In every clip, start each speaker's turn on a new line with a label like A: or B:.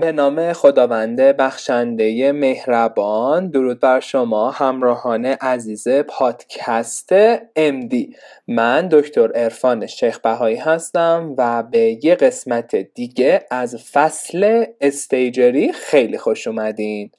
A: به نام خداوند بخشنده مهربان درود بر شما همراهان عزیز پادکست امدی من دکتر ارفان شیخ بهایی هستم و به یه قسمت دیگه از فصل استیجری خیلی خوش اومدین.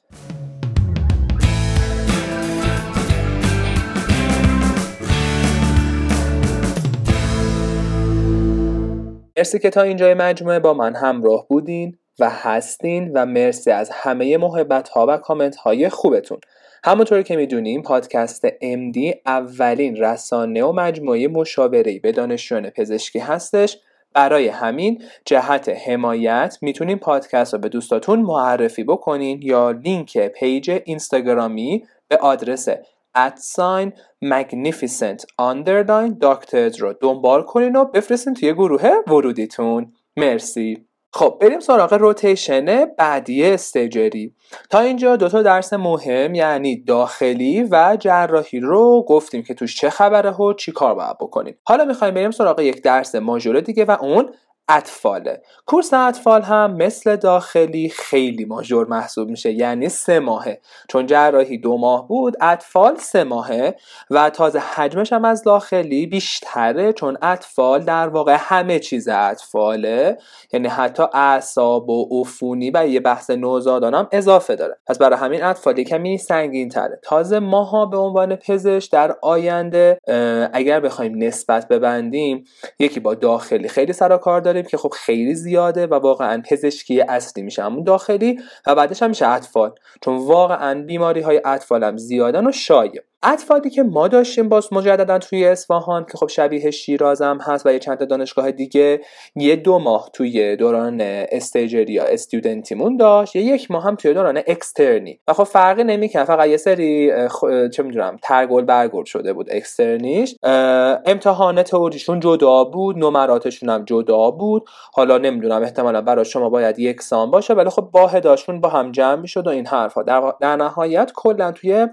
A: مرسی که تا اینجای مجموعه با من همراه بودین. و هستین و مرسی از همه محبت ها و کامنت های خوبتون. همونطوری که می‌دونیم پادکست MD اولین رسانه و مجموعه مشاوره‌ای به دانشجویان پزشکی هستش. برای همین جهت حمایت می‌تونین پادکست رو به دوستاتون معرفی بکنین یا لینک page اینستاگرامی به آدرس at sign magnificent underline doctors رو دنبال کنین و بفرستین توی گروه ورودیتون. مرسی. خب بریم سراغ روتیشن بعدی استیجری. تا اینجا دوتا درس مهم یعنی داخلی و جراحی رو گفتیم که توش چه خبره و چی کار باید بکنیم. حالا می‌خوایم بریم سراغ یک درس ماژور دیگه و اون اطفاله. کورس اطفال هم مثل داخلی خیلی ماژور محسوب میشه یعنی سه ماهه. چون جراحی دو ماه بود اطفال سه ماهه و تازه حجمش هم از داخلی بیشتره چون اطفال در واقع همه چیز اطفاله. یعنی حتی اعصاب و عفونی و یه بحث نوزادان هم اضافه داره. پس برای همین اطفال کمی سنگین تره تازه ماها به عنوان پزشک در آینده اگر بخوایم نسبت ببندیم یکی با داخلی خیلی سر کار داریم که خب خیلی زیاده و واقعا پزشکی اصلی میشه همون داخلی و بعدش هم میشه اطفال. چون واقعا بیماری های اطفال هم زیادن و شایع. اطفالی که ما داشتیم باز مجددا توی اصفهان که خب شبیه شیراز هم هست و یه چند تا دانشگاه دیگه یه دو ماه توی دوران استاژری یا student یمون داشت یه یک ماه هم توی دوران اکسترنی. و خب فرقی نمی‌کنه فقط یه سری چه می‌دونم ترگل برگل شده بود اکسترنیش. امتحان تئوریشون جدا بود نمراتشون هم جدا بود. حالا نمی‌دونم احتمالا برای شما باید یکسان باشه ولی خب واحداشون با هم جمع می‌شد و این حرفها. در, در نهایت کلا توی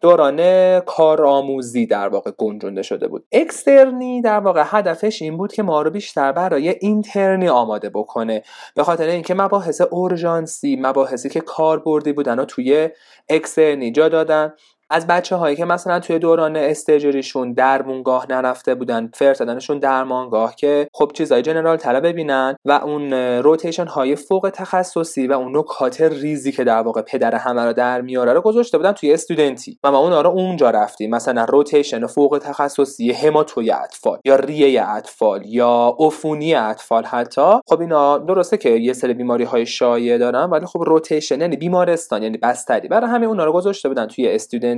A: دوران کارآموزی در واقع گنجونده شده بود. اکسترنی در واقع هدفش این بود که ما رو بیشتر برای اینترنی آماده بکنه. به خاطر اینکه مباحث اورژانسی مباحثی که کاربردی بودن و توی اکسترنی جا دادن از بچه هایی که مثلا توی دوران استاژریشون درمونگاه نرفته بودن فرستادنشون درمانگاه که خب چیزای general تر ببینن و اون rotation های فوق تخصصی و اون نکات ریزی که در واقع پدر همه رو در میاره رو گذاشته بودن توی student ی. و ما اون رو اونجا رفتیم. مثلا rotation فوق تخصصی hemato ی اطفال یا ریه اطفال یا عفونی اطفال حتی. خب اینا درسته که یه سری بیماری های شایع دارن ولی خب rotation یعنی بیمارستان یعنی بستری. برای همین اونا رو گذاشته بودن توی student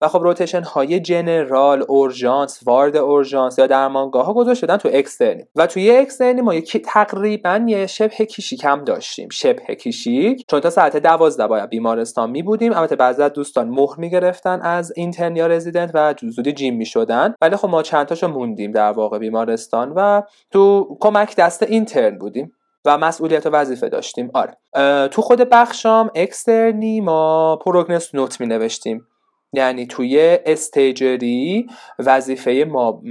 A: و خب rotation های general اورژانس وارد اورژانس یا درمانگاه ها گذاشته شدن تو اکسترنی. و توی اکسترنی ما یکی تقریبا یه شبه کشیک هم داشتیم. شبه کشیک چون تا ساعت دوازده باید بیمارستان می بودیم البته بعضی از دوستان مهر می گرفتن از اینترن یا رزیدنت و زودی جیم می شدن ولی خب ما چند تاشو موندیم در واقع بیمارستان و تو کمک دست اینترن بودیم و مسئولیت و وظیفه داشتیم. آره. تو خود بخشام اکسترنی ما progress note می نوشتیم یعنی توی استیجری وظیفه ما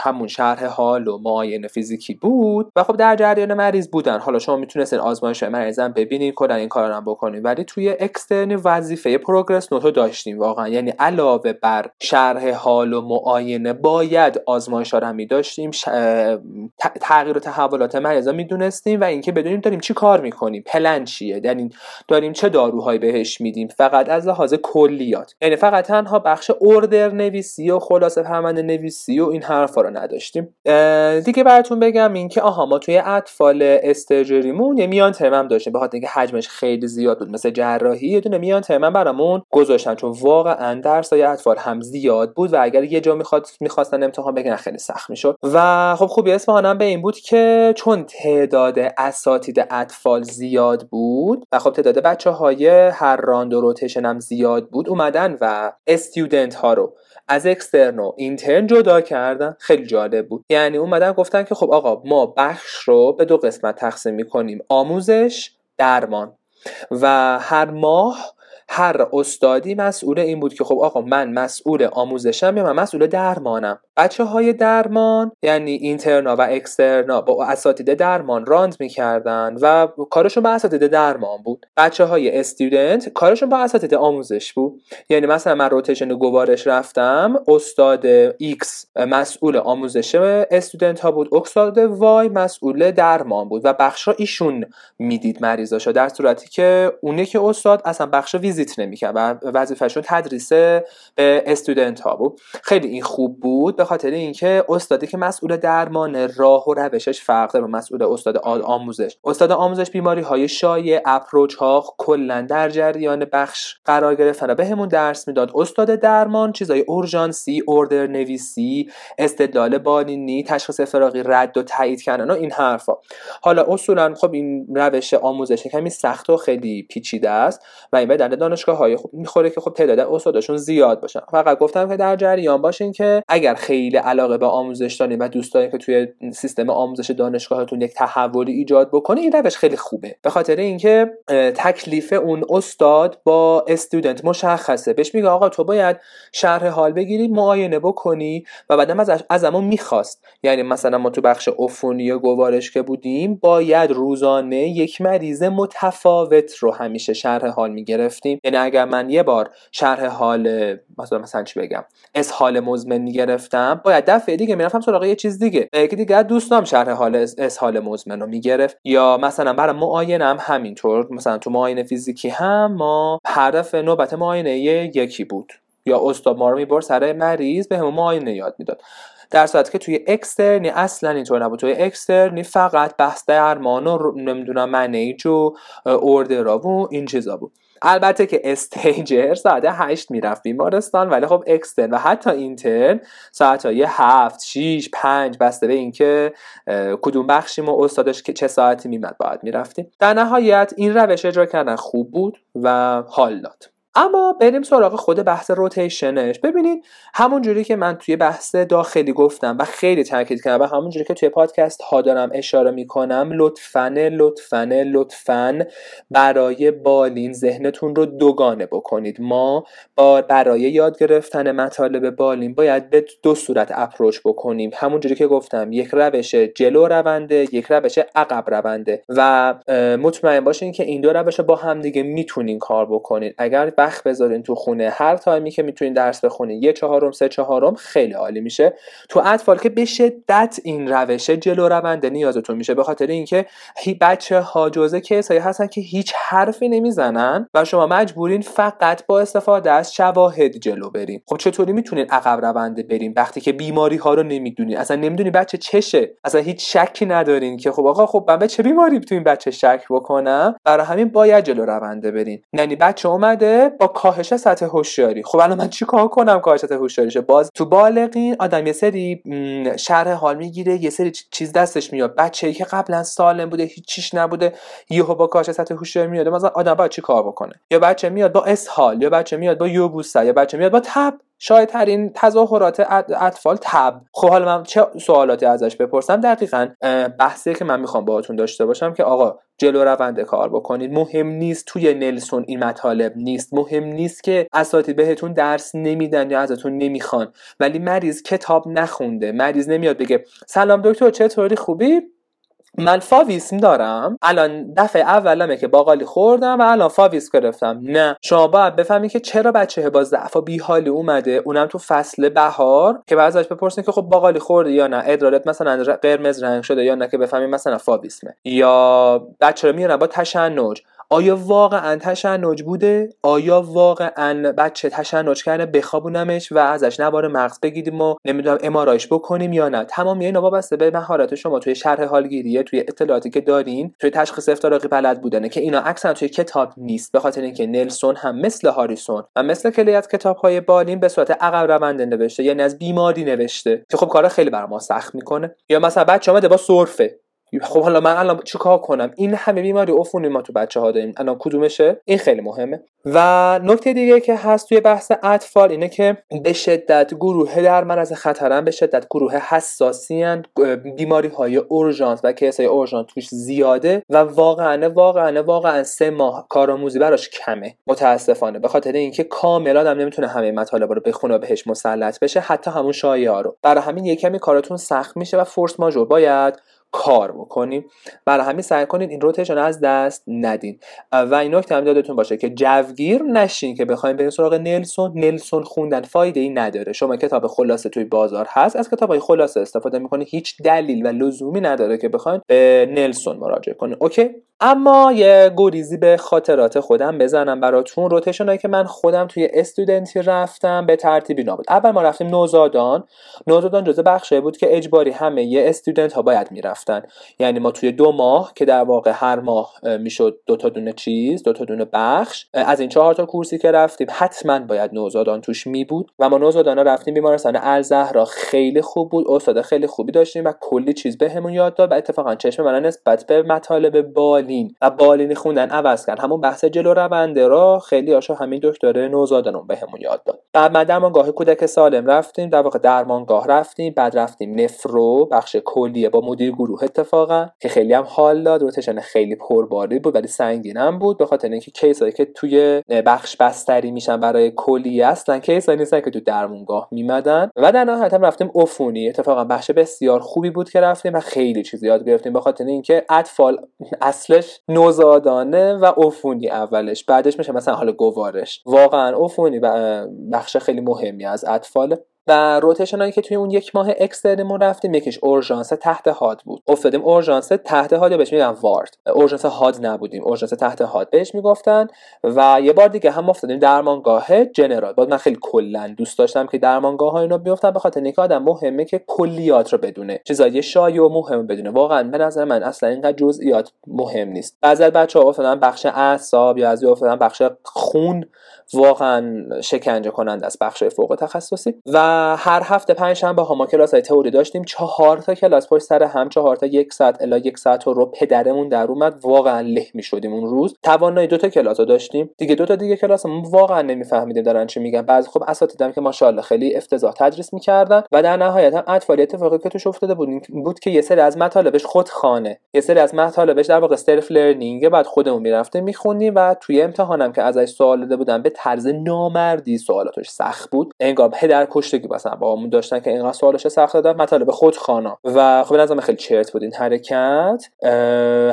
A: همون شرح حال و معاینه فیزیکی بود و خب در جریان مریض بودن. حالا شما می‌تونستین آزمایش مریضم ببینید کلا این کار هم بکنید ولی توی اکسترنی وظیفه progress note و داشتیم واقعا. یعنی علاوه بر شرح حال و معاینه باید آزمایش رو هم داشتیم تغییر و تحولات مریضا می‌دونستیم و اینکه بدونیم داریم چی کار می‌کنیم. پلن چیه؟ یعنی داریم چه داروهایی بهش میدیم؟ فقط از لحاظ کلیات. یعنی فقط تنها بخش اوردر نویسی و خلاصه پرونده نویسی و این حرفا رو نداشتیم. دیگه براتون بگم اینکه آها ما توی اطفال استرجریمون یه میان ترم هم داشتیم. به اینکه حجمش خیلی زیاد بود مثل جراحی یه دونه میان ترم برامون گذاشتن. چون واقعا درسای اطفال هم زیاد بود و اگر یه جا می‌خواد می‌خواستن امتحان بگیرن خیلی سخت می‌شد. و خب خوبی اصفهانم به این بود که چون تعداد اساتید اطفال زیاد بود و خب تعداد بچه های هر راند و روتیشن هم زیاد بود اومدن و استودنت ها رو. از اکسترن و اینترن جدا کردن خیلی جالب بود. یعنی اومدن گفتن که خب آقا ما بخش رو به دو قسمت تقسیم می‌کنیم. آموزش درمان. و هر ماه هر استادی مسئول این بود که خب آقا من مسئول آموزشم یا من مسئول درمانم. بچه های درمان یعنی اینترنا و اکسترنا با اساتید درمان round می‌کردن و کارشون با اساتید درمان بود. بچه های student کارشون با اساتید آموزش بود. یعنی مثلا من روتیشن گوارش رفتم استاد X مسئول آموزش استودنت ها بود استاد وای مسئول درمان بود و بخشا ایشون می‌دید مریضاشو در صورتی که اونه که استاد اصلا بخشا ویزیت نمی‌کرد و تدریس به استودنت ها بود. خیلی این خوب بود به خاطر اینکه استادی که مسئول درمان راه و روشش فرق داره مسئول استاد آموزش. استاد آموزش بیماری های شایع اپروچ ها کلا در جریان بخش قرار گرفتن بهمون درس می‌داد. استاد درمان چیزای اورژانسی اوردر نویسی استدلال بالینی تشخیص فراغی رد و تایید کردن و این حرفا. حالا اصولا خب این روش آموزش کمی سخت و خیلی پیچیده است و این به در دانشگاه های خوب می‌خوره که خب تعداد استادشون زیاد باشن. فقط گفتم که در جریان باشین که اگر خیلی علاقه به آموزش دارین و دوست دارین که توی سیستم آموزش دانشگاهتون یک تحولی ایجاد بکنه این روش خیلی خوبه. به خاطر اینکه تکلیف اون استاد با استودنت مشخصه. بهش میگه آقا تو باید شرح حال بگیری معاینه بکنی و بعدم از ازمون می‌خواست. یعنی مثلا ما تو بخش عفونی و گوارش که بودیم باید روزانه یک مریض متفاوت رو همیشه شرح حال می‌گرفتیم. یعنی اگر من یه بار شرح حال مثلا مثلا چی بگم؟ اسهال مزمن می‌گرفتم باید دفعه دیگه می‌رفتم سراغ یه چیز دیگه. یکی دیگه دوستام شرح حال اسهال مزمن رو می‌گرفت. یا مثلا برای معاینه هم همینطور. مثلا تو معاینه فیزیکی هم ما هدف نوبت معاینه یکی بود. یا استاد ما رو می‌برد سر مریض به همون معاینه یاد می‌داد. در صورتی که توی اکسترنی اصلا اینطور نبود. توی اکسترنی فقط بحث درمان و نمی‌دونم manage و order ا و این چیزا بود. البته که استیجر ساعت هشت می‌رفت بیمارستان ولی خب اکسترن و حتی اینترن ساعت های هفت شیش پنج بسته به اینکه کدوم بخشیم و استادش که چه ساعتی میمد باید می‌رفتیم. در نهایت این روش اجرا کردن خوب بود و حال داد. اما بریم سراغ خود بحث روتیشنش. ببینید همون جوری که من توی بحث داخلی گفتم و خیلی تاکید کردم و همون جوری که توی پادکست ها دارم اشاره می‌کنم لطفا لطفا لطفا برای بالین ذهنتون رو دوگانه بکنید. ما با برای یاد گرفتن مطالب بالین باید به دو صورت اپروچ بکنیم. همون جوری که گفتم یک روش جلو رونده یک روش عقب رونده. و مطمئن باشین که این دو روش با هم دیگه می‌تونین کار بکنید اگر وقت بذارین تو خونه. هر تایمی که می‌تونین درس بخونین. یه چهارم سه چهارم خیلی عالی میشه. تو اطفال که به شدت این روش جلو رونده نیازتون میشه. به خاطر اینکه بچه ها جزء کسایی هستن که هیچ حرفی نمی‌زنن و شما مجبورین فقط با استفاده از شواهد جلو برین. خب چطوری می‌تونین عقب رونده بریم وقتی که بیماری ها رو نمی‌دونین؟ اصلا نمی‌دونی بچه چشه. اصلا هیچ شکی ندارین که خب آقا خب من به چه بیماری تو این بچه شک بکنم؟ برای همین باید جلو رونده برین. یعنی بچه اومده با کاهش سطح هوشیاری. خب الان من چیکار کنم کاهش سطح هوشیاریشه باز تو بالغین آدم یه سری شرح حال می‌گیره یه سری چیز دستش میاد. بچه‌ای که قبلا سالم بوده هیچ چیش نبوده یهو با کاهش سطح هوشیاری میاد. مثلا آدم باید چیکار بکنه؟ یا بچه میاد با اسهال یا بچه میاد با یوبوسا یا بچه میاد با تب. شاید ترین تظاهرات اطفال تب. خب حالا من چه سوالاتی ازش بپرسم؟ دقیقا بحثی که من می‌خوام باهاتون داشته باشم که آقا جلو رونده کار بکنید. مهم نیست توی نلسون این مطالب نیست. مهم نیست که اساتید بهتون درس نمیدن یا ازتون نمی‌خوان. ولی مریض کتاب نخونده. مریض نمیاد بگه سلام دکتر چطوری؟ خوبی؟ من فاویسم دارم. الان دفعه اولمه که باقالی خوردم و الان فاویس گرفتم. نه. شما باید بفهمی که چرا بچه با ضعف و بیحالی اومده اونم تو فصل بهار که بعد ازش بپرسین که خب باقالی خورده یا نه. ادرارت مثلا قرمز رنگ شده یا نه که بفهمی مثلا فاویسمه یا بچه رو میارن با تشنج. آیا واقعا تشنج بوده؟ آیا واقعا بچه تشنج کرده بخوابونمش و ازش نباره مغز بگیریم و نمی‌دونم امارایش بکنیم یا نه؟ تمام اینا وابسته به مهارت شما توی شرح حالگیریه توی اطلاعاتی که دارین توی تشخیص افتراقی بلد بودنه که اینا اکثرا توی کتاب نیست به خاطر اینکه نلسون هم مثل هاریسون و مثل کلی از کتاب های بالین به صورت عقب رونده نوشته یعنی از بیماری نوشته که خب کارا خیلی بر ما سخت می‌کنه. یا مثلا بچه اومده با سرفه. خب حالا من الان چیکار کنم؟ این همه بیماری عفونی ما تو بچه ها داریم. الان کدومشه؟ این خیلی مهمه. و نکته دیگه که هست توی بحث اطفال اینه که به شدت گروه در معرض خطرن به شدت گروه حساسی بیماری های اورژانس و case های اورژانس توش زیاده و واقعا واقعا واقعا سه ماه کارآموزی براش کمه. متاسفانه. به خاطر اینکه کاملا هم نمی‌تونه همه مطالب رو بخونه و بهش مسلط بشه حتی همون شایعا رو. برای همین یه کمی کارتون سخت میشه و فورس ماژور. باید کار بکنیم. برای همین سعی کنید این روتیشن از دست ندین. و این نکته هم یادتون باشه که جوگیر نشین که بخوایم بریم سراغ نلسون. نلسون خوندن فایده ای نداره. شما کتاب خلاصه توی بازار هست. از کتاب های خلاصه استفاده می‌کنید هیچ دلیل و لزومی نداره که بخواید به نلسون مراجعه کنید اوکی؟ اما یه گریزی به خاطرات خودم بزنم براتون. روتیشن که من خودم توی استودنتی رفتم به ترتیبی نابود اول ما رفتیم نوزادان. نوزادان جزء بخشی بود که اجباری همه یه استودنت ها باید می‌رفتن. یعنی ما توی دو ماه که در واقع هر ماه می‌شد دو تا دونه چیز دو تا دونه بخش از این چهار تا کورسی که رفتیم حتما باید نوزادان توش می بود و ما نوزادان رفتیم بیمارستان الزهرا خیلی خوب بود. استاد خیلی خوبی داشتیم و کلی چیز بهمون یاد داد و اتفاقا چشم من نسبت به مطالب بالی بالین و بالینی خوندن عوض کرد. همون بحث جلو رونده را خیلی آشا همین دکتر نوزادانون بهمون یاد داد. بعد ما درمانگاه کودک سالم رفتیم در واقع درمانگاه رفتیم بعد رفتیم نفرو بخش کلیه با مدیر گروه اتفاقا که خیلی هم حال داد. روتشن خیلی پرباری بود ولی سنگینم بود به خاطر اینکه کیسایی که توی بخش بستری میشن برای کلیه هستن case ایی نیستن که تو درمانگاه میمدن. و در نهایت هم رفتیم عفونی. اتفاقا بخش بسیار خوبی بود که رفتیم و خیلی چیز یاد گرفتیم به خاطر اینکه اطفال اصل نوزادانه و عفونی اولش بعدش میشه مثلا حال گوارش. واقعا عفونی بخش خیلی مهمی از اطفال و rotation هایی که توی اون یک ماه اکسترنمون رفتیم یکیش اورژانس تحت حاد بود. افتادیم اورژانس تحت حاد بهش میگن وارد اورژانس حاد نبودیم اورژانس تحت حاد بهش می‌گفتن و یه بار دیگه هم افتادیم درمانگاه جنرال بعد من خیلی کلا دوست داشتم که درمانگاه ها اینا بیفتن به خاطر اینکه آدم مهمه که کلیات رو بدونه. چیزای شایع و مهم بدونه. واقعا به نظر من اصلا اینقدر جزئیات مهم نیست. بعضی از بچه‌ها افتادن بخش اعصاب یا از افتادن بخش خون. واقعا شکنجه کننده است بخش فوق تخصصی. و هر هفته پنج شنبه ما کلاس های تئوری داشتیم. چهار تا کلاس پشت سر هم چهار تا یک ساعت الا یک ساعت رو پدرمون در اومد. واقعا له می شدیم اون روز. توانایی دو تا کلاس رو داشتیم. دیگه دو تا دیگه کلاس ما واقعا نمیفهمیدیم دارن چی میگن. بعضی خب اساتیدم که ماشاءالله خیلی افتضاح تدریس می‌کردن و در نهایت هم اطفال اتفاقی که توش افتاده بود بود که یه سری از مطالبش خود خانه یه سری از مطالبش در واقع self learning بود خودمون می‌رفتیم می‌خونیم و توی امتحانم که ازش سوال داده بودن به طرز نامردی سوالاتش سخت بود. انگار پدر کشتگی مثلا با داشتن که اینقدر سوالش سخت دادن مطالب خودخوانا. و خب نظام خیلی چرت بود این حرکت.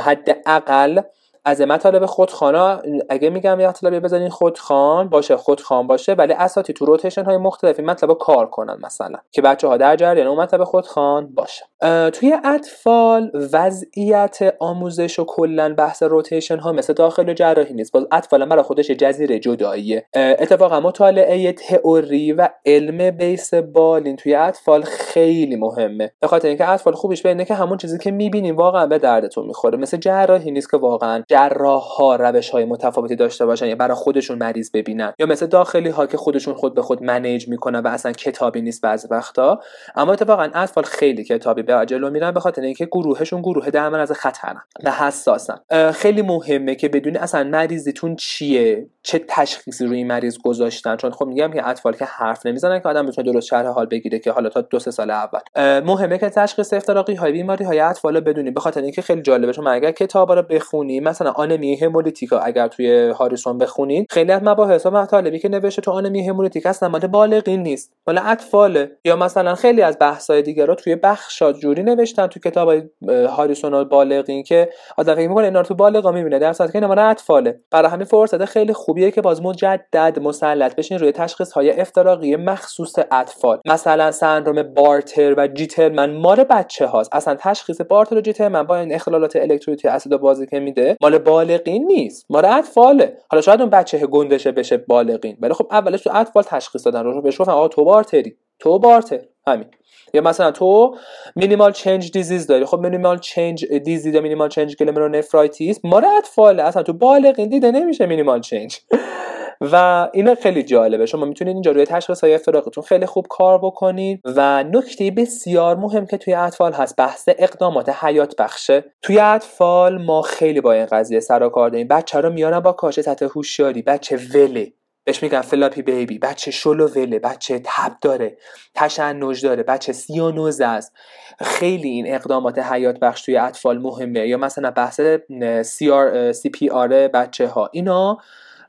A: حداقل از مطالب خودخوانا اگه میگم یه مطلبی بذارین خودخوان باشه خودخوان باشه ولی اساتید تو rotation های مختلفی مطلب کار کنن مثلا که بچه ها در جریان اون مطلب خودخوان باشه. توی اطفال وضعیت آموزش و کلا بحث روتیشن ها مثل داخل جراحی نیست. باز اطفال برای خودش جزیره جداییه. اتفاقا مطالعه تئوری و علم بیس بالین توی اطفال خیلی مهمه. به اینکه اطفال خوبش بینه که همون چیزی که می‌بینیم واقعا به دردتون می‌خوره. مثل جراحی نیست که واقعا جراح ها روش های متفاوتی داشته باشن یا برای خودشون مریض ببینن. یا مثل داخلی ها که خودشون خود به خود منیج می‌کنن و اصلا کتابی نیست بعضی وقتا. اما اتفاقا اطفال خیلی کتابی به جلو میرن به خاطر اینکه گروهشون گروه درمان از خطرن و حساسن. خیلی مهمه که بدونی اصلا مریضیتون چیه؟ چه تشخیصی روی مریض گذاشتن؟ چون خب میگم که اطفال که حرف نمی‌زنن که آدم بتونه درست شرح حال بگیره که حالا تا دو سه سال اول. مهمه که تشخیص افتراقی های بیماری های اطفال بدونی. به خاطر اینکه خیلی جالبه. چون اگر کتابا رو بخونی مثلا آنمی همولیتیکا اگر توی هاریسون بخونید خیلی از مباحث و مطالبی که نوشته تو آنمی همولیتیک اصلا مال بالغین نیست. مال اطفاله. یا مثلا خیلی از بحث‌های دیگه رو توی بخشات جوری نوشتن تو کتاب هاریسون بالغین که آدم فکر می‌کنه اینا رو تو بالغا می‌بینه. در صورتی که مال اطفاله. برای همین فرصت خیلی خوبیه که باز مجدد مسلط بشین روی تشخیص های افتراقی مخصوص اطفال. مثلا سندروم بارتر و جیتر من مال بچه هاست اصلا تشخیص بارتر و جیتر من با این اختلالات الکترولیتی اسید بازی که میده مال بالغین نیست. مال اطفاله حالا شاید اون بچه گندشه بشه بالغین. ولی خب اولش تو اطفال تشخیص دادن. رو بهش گفتن آقا تو بارتری. تو بارتر. همین. یا مثلا تو مینیمال چنج دیزیز داری. خب مینیمال چنج دیزیز یا مینیمال چنج گلمرونفرایتیس مال اطفاله اصلا تو بالغین دیده نمیشه مینیمال چنج و این خیلی جالبه. شما می‌تونید اینجا روی تشخیص های افتراقیتون خیلی خوب کار بکنید. و نکته بسیار مهم که توی اطفال هست بحث اقدامات حیات بخشه. توی اطفال ما خیلی با این قضیه سر و کار داریم. بچه رو میارن با کاش سطح هوشیاری. بچه وله. بهش میگن floppy baby. بچه شلو وله. بچه تب داره. تشنج داره. بچه سیانوز است. خیلی این اقدامات حیات بخش توی اطفال مهمه. یا مثلا بحث C, R، CPR بچه ها اینا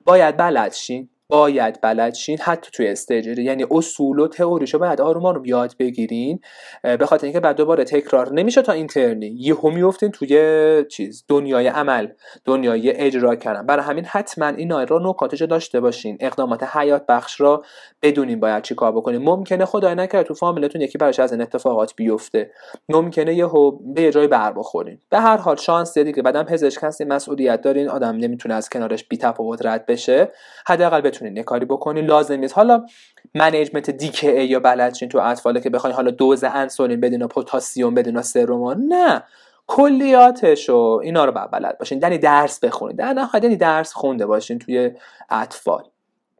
A: باید بلد شین. باید بلد شین حتی توی استیجری یعنی اصول و تئوریشو باید آروم آروم یاد بگیرین به خاطر اینکه بعد دوباره تکرار نمیشه تا اینترنی. یهو میفتین توی چیز دنیای عمل دنیای اجرا کردن. برای همین حتما اینا رو نکاتش داشته باشین. اقدامات حیات بخش را بدونین باید چی کار بکنین. ممکنه خدای نکرده تو فامیلتون یکی براش از این اتفاقات بیفته. ممکنه یهو به یه جای بر بخورین. به هر حال شانس دیگه. بعدم پزشک هستین مسئولیت دارین. آدم نمی‌تونه از کنارش بی تفاوت رد بشه. حداقل بتونین یه کاری بکنین. لازم نیست. حالا منیجمنت دیکه یا بلدشین تو اطفاله که بخواین حالا دوز انسولین بدین و پتاسیم بدین و سرومان نه. کلیاتش و اینا رو بلد باشین. یعنی درس بخونید در نهایت یعنی درس خونده باشین توی اطفال.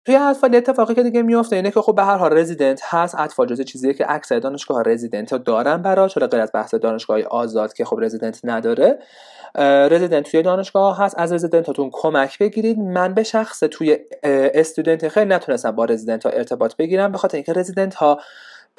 A: توی اطفال اتفاقی که دیگه میفته اینه که خب به هر حال رزیدنت هست اطفال جزء چیزیه که اکثر دانشگاه رزیدنت ها دارن براش. حالا غیر از بحث دانشگاه آزاد که خب رزیدنت نداره. رزیدنت توی دانشگاه هست. از رزیدنتاتون کمک بگیرید. من به شخص توی استودنت خیلی نتونستم با رزیدنت ها ارتباط بگیرم. به خاطر اینکه رزیدنت ها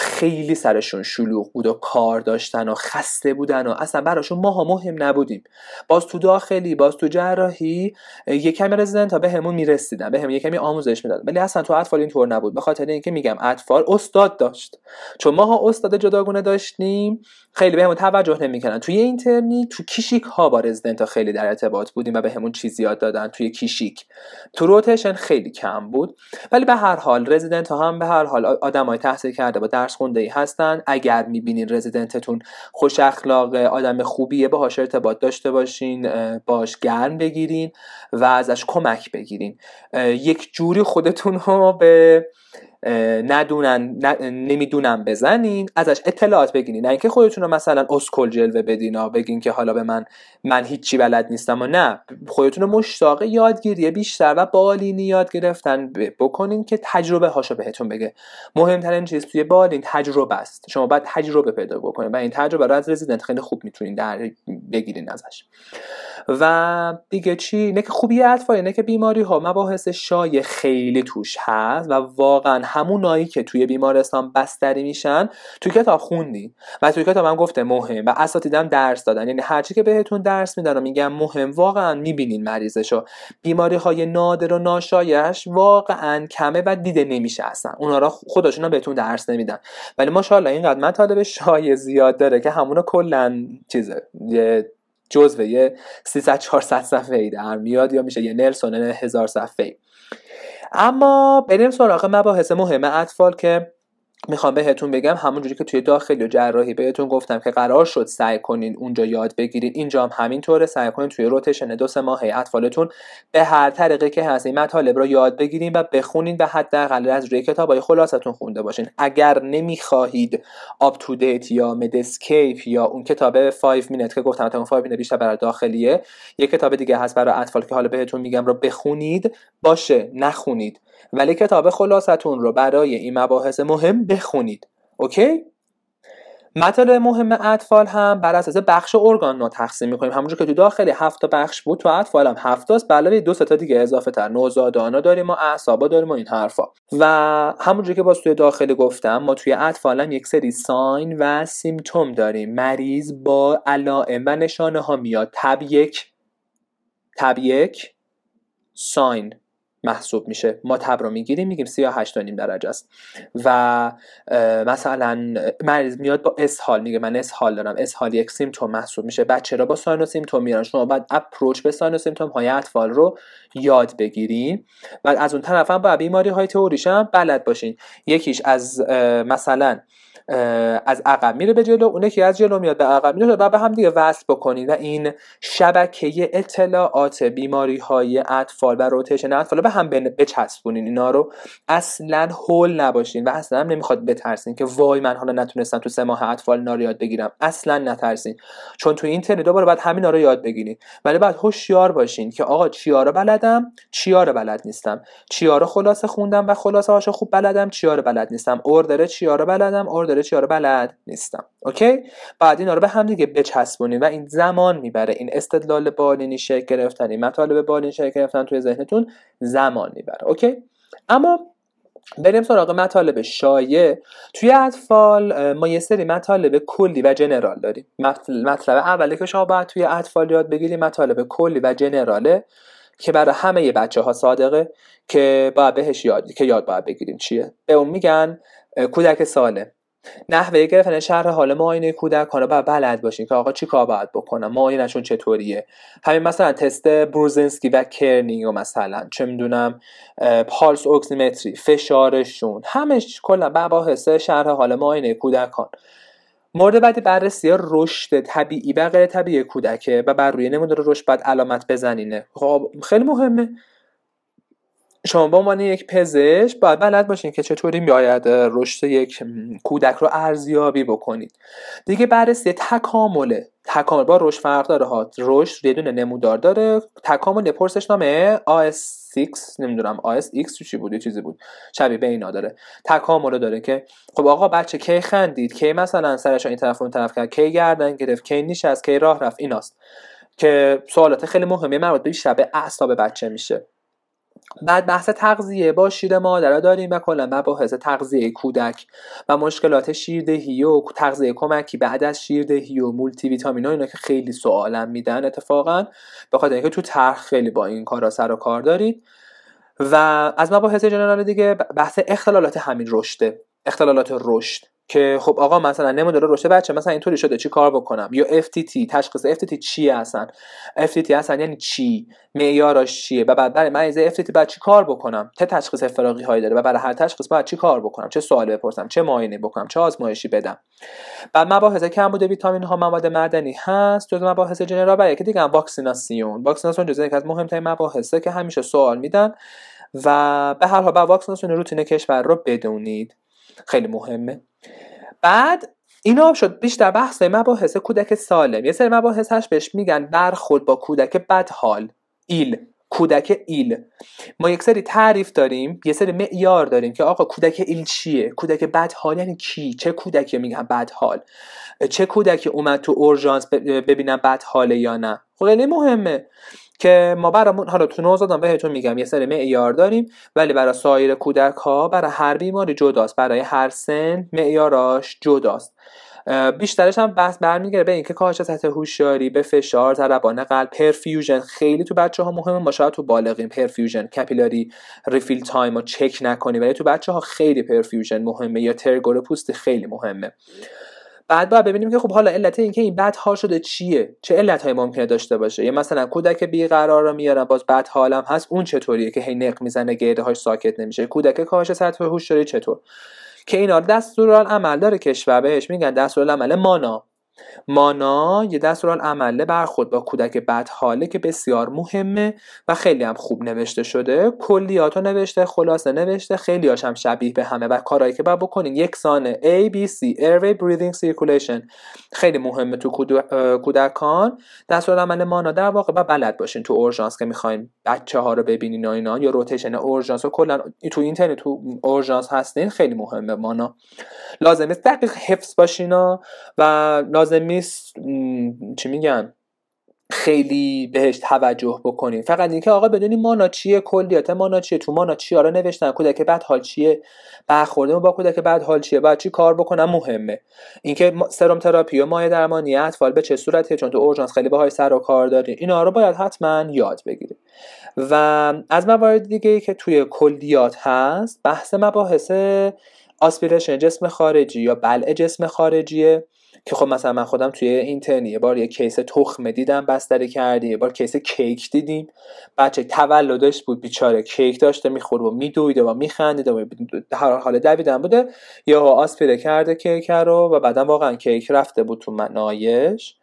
A: خیلی سرشون شلوغ بود و کار داشتن و خسته بودن و اصلا براشون ماها مهم نبودیم. باز تو داخلی باز تو جراحی یه کمی رزیدنت ها به همون می‌رسیدن به همون یه کمی آموزش می‌دادن. ولی اصلا تو اطفال اینطور نبود. به خاطر اینکه میگم اطفال استاد داشت. چون ماها استاد جداگونه داشتیم خیلی بهمون توجه نمی‌کنن توی اینترنی تو کیشیک ها با رزیدنت ها خیلی در ارتباط بودیم و به همون چیزی یاد دادن توی کیشیک. تو روتیشن خیلی کم بود. ولی به هر حال رزیدنت ها هم به هر حال آدمای تحصیل کرده با درس خونده ای هستن. اگر می‌بینین رزیدنتتون خوش اخلاق آدم خوبیه باهاش ارتباط داشته باشین باش گرم بگیرین و ازش کمک بگیرین. یک جوری خودتون رو به ندونن نمی‌دونم بزنین ازش اطلاعات بگیرین. نه اینکه خودتون رو مثلا اسکل جلوه بدین بگین که حالا به من من هیچی بلد نیستم و نه. خودتون رو مشتاق یادگیری بیشتر و بالینی یاد گرفتن. بکنین که تجربه هاشو بهتون بگه. مهمترین چیز توی بالین تجربه است. شما باید تجربه پیدا بکنین و این تجربه رو از رزیدنت خیلی خوب می‌تونین در بگیرین ازش. و دیگه چی؟ اینه که خوبی اطفال اینه که بیماری ها مباحث شای خیلی توش هست و واقعا همونایی که توی بیمارستان بستری میشن توی کتاب خوندین و توی کتاب هم گفته مهم و اساتیدم درس دادن. یعنی هرچی که بهتون درس میدن و میگم مهم واقعا می‌بینین مریضشو. بیماری های نادر و ناشایش واقعا کمه و دیده نمیشه اصلا. اونا را خودشون بهتون درس نمیدن. ولی ماشاءالله اینقدر مطالب شای زیاد داره که همونو کلا چیزه یه جزوه یه 300 400 صفحه ای در میاد یا میشه یه نلسون هزار صفحه ای اما بریم سراغ مباحث مهم اطفال که می‌خوام بهتون بگم همونجوری که توی داخلی و جراحی بهتون گفتم که قرار شد سعی کنین اونجا یاد بگیرین. اینجا هم همینطوره. سعی کنین توی روتیشن دو سه ماهه اطفالتون به هر طریقی که هست این مطالب رو یاد بگیرین و بخونین و حداقل از روی کتابای خلاصتون خونده باشین. اگر نمی‌خواهید UpToDate یا Medscape یا اون کتاب 5 minute که گفتم اون 5 minute بیشتر برای داخلیه یه کتاب دیگه هست برای اطفال که حالا بهتون میگم رو بخونید. باشه نخونید. ولی کتاب خلاصتون رو برای این مباحث مهم بخونید. اوکی؟ مطالب مهم اطفال هم بر اساس بخش ارگانا تقسیم می‌کنیم. همونجور که تو داخلی هفت بخش بود تو اطفال هم هفت است علاوه دو تا دیگه اضافه تر نوزادانا داریم و اعصابا داریم و این حرفا. و همونجور که باز توی داخلی گفتم ما توی اطفال هم یک سری ساین و سیمتوم داریم. مریض با علائم و نشانه ها میاد. تب یک تب یک ساین. محسوب میشه. ما تب رو می‌گیریم میگیم 38 نیم درجه است. و مثلا مریض میاد با اسهال میگه من اسهال دارم. اسهال یک سیمتوم محسوب میشه. بچه را با ساین و سیمتوم میرن شما باید اپروچ به ساین و سیمتوم های اطفال رو یاد بگیریم. و از اون طرف هم با بیماری های تئوریش هم بلد باشین. یکیش از مثلا از عقب میره به جلو اونه که از جلو میاد به عقب میره و به هم دیگه وصل بکنید و این شبکه اطلاعات بیماری های اطفال و روتیشن اطفال به هم بچسبونین. اینا رو اصلا هول نباشین. و اصلا هم نمی‌خواد بترسین که وای من حالا نتونستم تو سه ماه اطفال اینا رو یاد بگیرم. اصلا نترسین. چون تو این ترم دوباره باید همینا رو یاد بگیرین. ولی باید هوشیار باشین که آقا چیا رو بلدم چیا رو بلد نیستم. چیا رو خلاصه خوندم و خلاصه هاشو خوب بلدم چیا رو بلد نیستم. order چیا رو بلدم order چیا رو بلد نیستم. اوکی؟ بعد اینا رو به هم دیگه بچسبونین و این زمان می‌بره. این استدلال بالینی شکل گرفتن این مطالب بالینی شکل گرفتن توی ذهنتون زمان می‌بره. اوکی؟ اما بریم سراغ مطالب شایع. توی اطفال ما یه سری مطالب کلی و جنرال داریم. مطلب اولی که شما باید توی اطفال یاد بگیریم مطالب کلی و جنراله که برای همه بچه ها صادقه که باید بهش یاد که یاد باید بگیریم. چیه؟ به اون میگن کودک سالم. نحوه گرفتن شهر حال معاینه کودکان رو باید بلد باشین که آقا چی کار باید بکنم؟ معاینهشون چطوریه؟ همین مثلا تست بروزنسکی و کرنینگ و مثلا چه می‌دونم پالس اکسیمتری فشارشون همش کلا مباحث شهر حال معاینه کودکان. مورد بعدی بررسی رشد طبیعی و غیر طبیعی کودکه و بر روی نمودار رشد باید علامت بزنینه. خب خیلی مهمه. شما به عنوان یک پزشک باید بلد باشین که چطوری میآید رشد یک کودک رو ارزیابی بکنید. دیگه بررسی تکامله. تکامل با رشد فرق داره ها. رشد یه دونه نمودار داره. تکامل پرسش نامه AS6 نمی‌دونم AS چی بود یه چیزی بود. شبیه به اینا داره. تکامل داره که خب آقا بچه کی خندید؟ کی مثلا سرش این طرف اون طرف کرد؟ کی گردن گرفت؟ کی از کی راه رفت؟ ایناست. که سوالات خیلی مهمه مربوط به شب اعصاب بچه میشه. بعد بحث تغذیه. با شیر مادر داریم و کلا مباحث تغذیه کودک و مشکلات شیردهی و تغذیه کمکی بعد از شیردهی و مولتی ویتامین اینا که خیلی سوالم میدن اتفاقا. به خاطر اینکه تو طرح خیلی با این کارا سر و کار دارید. و از مباحث جنرال دیگه بحث اختلالات همین رشده اختلالات رشد. که خب آقا مثلا نمودار رشد بچه مثلا اینطوری شده چی کار بکنم؟ یا FTT تشخیص FTT چیه اصلا؟ FTT اصلا یعنی چی؟ معیارش چیه؟ و بعد برای مریض FTT بعد چی کار بکنم؟ چه تشخیص افتراقی هایی داره؟ و برای هر تشخیص باید چی کار بکنم؟ چه سوال بپرسم؟ چه معاینه بکنم؟ چه آزمایشی بدم؟ بعد مباحث کمبود ویتامین ها مواد معدنی هست جزو مباحث جنرال برای که دیگه واکسیناسیون. واکسیناسیون جزو یکی از مهمترین مباحثه که همیشه سوال میدن. و به هر حال با واکسیناسیون روتین کشور رو بدونید. خیلی مهمه. بعد اینا شد بیشتر بحث مباحث کودک سالم. یه سری مباحثش بهش میگن برخورد با کودک بدحال. ایل. کودک ایل. ما یک سری تعریف داریم یه سری معیار داریم که آقا کودک ایل چیه؟ کودک بدحال یعنی کی چه کودکی میگن بدحال؟ چه کودکی اومد تو اورژانس ببینم بدحاله یا نه؟ خیلی مهمه. که ما برامون حالا تو نوزادان بهتون میگم یه سری معیار داریم ولی برای سایر کودک ها برای هر بیماری جداست. برای هر سن معیاراش جداست. بیشترش هم بحث برمیگره به اینکه کاهش سطح هوشیاری به فشار ضربان قلب perfusion. خیلی تو بچه ها مهمه ما شاید تو بالغین perfusion capillary refill time رو چک نکنی ولی تو بچه ها خیلی perfusion مهمه. یا turgor پوستی خیلی مهمه. بعد باید ببینیم که خب حالا علت این که این بد حال شده چیه؟ چه علت های ممکنه داشته باشه؟ یا مثلا کودک بیقرار رو میارن باز بد حالم هست اون چطوریه که هی نق می‌زنه گریه هاش ساکت نمیشه؟ کودک کاهش سطح هوشیاری چطور؟ که اینا دستورالعمل داره کشور بهش میگن دستورالعمل مانا. مانا یه عمله برخورد با کودک بد حاله که بسیار مهمه و خیلی هم خوب نوشته شده. کلیاتو نوشته خلاصه نوشته خیلی هم شبیه به همه و کارهایی که باید بکنین. یکسانه A, B, C, Airway, Breathing, Circulation. خیلی مهمه تو کودکان. عمل مانا در واقع با بلد باشین تو اورژانس که می‌خواین بچه ها رو ببینین و اینا یا روتیشن اورژانس و کلا تو اینترنت تو اورژانس هستین خیلی مهمه مانا. لازمه دقیق حفظ باشین و لازم نیست چی میگن؟ خیلی بهش توجه بکنیم فقط اینکه آقا بدونیم مانا چیه کلیات مانا چیه؟ تو مانا چی؟ آره نوشتن. کودک بعد حال چیه؟ برخورده با کودک بعد حال چیه؟ بعد چی کار بکنم؟ مهمه. اینکه سرم تراپی و مایع درمانی اطفال به چه صورتیه؟ چون تو اورژانس خیلی باهای سر و کار داریم اینا رو باید حتما یاد بگیریم. و از موارد دیگه ای که توی کلیات هست بحث مباحث aspiration جسم خارجی یا بلع جسم خارجیه. که خب مثلا من خودم توی اینترنی یه بار یه case تخمه دیدم بستری کردیم یه بار case کیک دیدیم. بچه تولدش بود بیچاره. کیک داشته می‌خورد و میدویده و میخندیده و هر حال دویدن بوده. یا آسپیره کرده کیک رو و بعدا واقعا کیک رفته بود تو نایش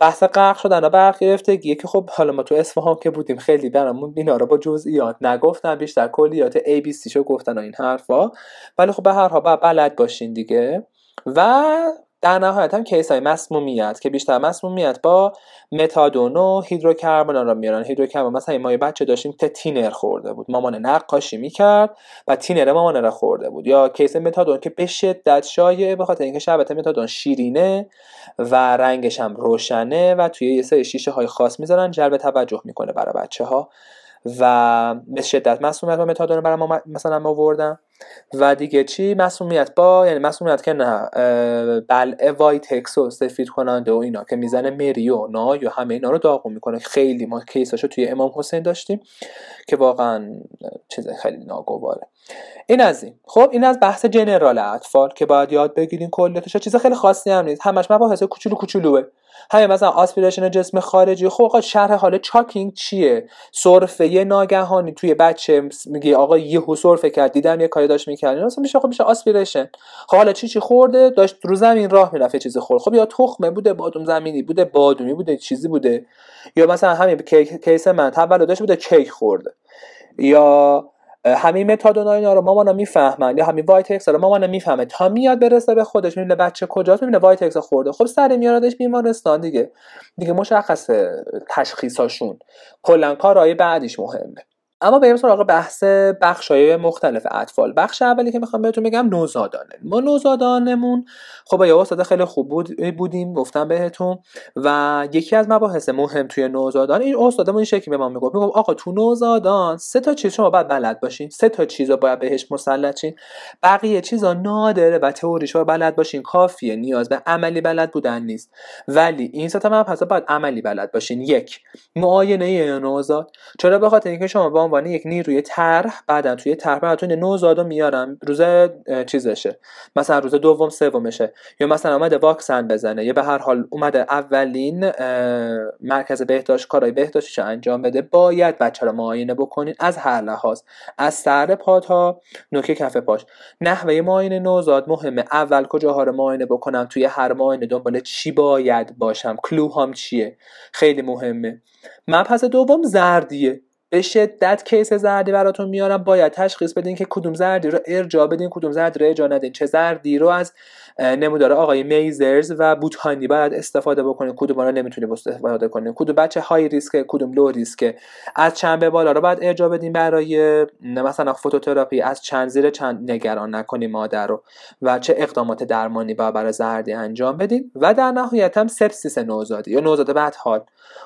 A: بحث غرق شدن و برق گرفتگیه که خب حالا ما تو اصفهان که بودیم خیلی برامون اینا رو با جزئیات نگفتن بیشتر کلیات ABC شو گفتن این حرفا. ولی خب به هر حال بلد باشین دیگه. و در نهایت هم case های مسمومیت که بیشتر مسمومیت با متادون و هیدروکربن را میارن. هیدروکربن مثلا ما یه بچه داشتیم که تینر خورده بود. مامان نقاشی می‌کرد و تینر مامان را خورده بود. یا case متادون که به شدت شایعه به خاطر اینکه شربت متادون شیرینه و رنگش هم روشنه و توی یه سری شیشه های خاص می‌ذارن جلب توجه می‌کنه برای بچه ها و به شدت مسمومیت با متادون برای ما مثلا آوردم و دیگه چی؟ مسمومیت با یعنی مسمومیت که نه. بلعه وایتکس و سفید کننده و اینا که می‌زنه مری و نای همه اینا رو داغون می‌کنه. خیلی ما case اشو توی امام حسین داشتیم که واقعا چیز خیلی ناگواره. این از این. خب این از بحث general اطفال که باید یاد بگیرین کلیتش چیز خیلی خاصی هم نیست. همش مباحث کوچولو کوچولوه. همین مثلا aspiration جسم خارجی. خب آقا شرح حال choking چیه؟ سرفه ناگهانی توی بچه. میگه آقا یهو سرفه کرد. دیدم یه کاری داشت می‌کرد. اینا میشه خب میشه aspiration. خب حالا چی چی خورده؟ داشت رو زمین راه می‌رفت چیزی خورد. خب یا تخمه بوده بادوم زمینی بوده بادومی بوده چیزی بوده. یا مثلا همین case من تولدش بوده کیک خورده. یا همین متادون اینا رو مامان می‌فهمن یا همین وایتکس رو مامان می‌فهمه تا میاد برسه به خودش می‌بینه بچه کجاست می‌بینه وایتکس خورده. خب سریع میاردش بیمارستان دیگه. دیگه مشخص تشخیصاشون. کلا کارهای بعدیش مهمه. اما بریم سراغ بحث های مختلف اطفال. بخش اولی که می‌خوام بهتون بگم نوزادانه. ما نوزادانمون خب یه استاد خیلی خوب بود بودیم گفتم بهتون. و یکی از مباحث مهم توی نوزادان این استادمون این شکلی به ما می‌گفت. می‌گفت آقا تو نوزادان سه تا چیز شما باید بلد باشین. سه تا چیز رو باید بهش مسلط شین. بقیه چیزا نادره و تئوریش رو بلد باشین. کافیه نیاز به عملی بلد بودن نیست. ولی این سه تا مبحث باید عملی بلد باشین. یک معاینه نوزاد. چرا؟ به خاطر اینکه شما با عنوان یک نیروی طرح بعدا توی طرح براتون نوزادو میارم. روز چیزشه. مثلا روز دوم سومشه. یا مثلا اومده واکسن بزنه. یا به هر حال اومده اولین مرکز بهداشت کارهای بهداشتیش انجام بده. باید بچه رو معاینه بکنین از هر لحاظ. از سر پا تا نوک کف پاش. نحوه معاینه نوزاد مهمه. اول کجاها رو معاینه بکنم؟ توی هر معاینه دنبال چی باید باشم؟ کلوهام چیه؟ خیلی مهمه. مبحث دوم زردیه. به شدت case زردی براتون میارم. باید تشخیص بدین که کدوم زردی رو ارجاع بدین کدوم زردی رو ارجاع ندین. چه زردی رو از نمودار آقای مایزلز و بوتانی باید استفاده بکنین کدوم رو نمی‌تونید استفاده کنین کدوم بچه high risk کدوم low risk؟ از چند به بالا رو باید ارجاع بدین برای مثلا فوتوتراپی از چند زیر چند نگران نکنیم مادر رو. و چه اقدامات درمانی باید برای زردی انجام بدین و در نهایت هم sepsis نوزادی. یا نوزاد بدحال.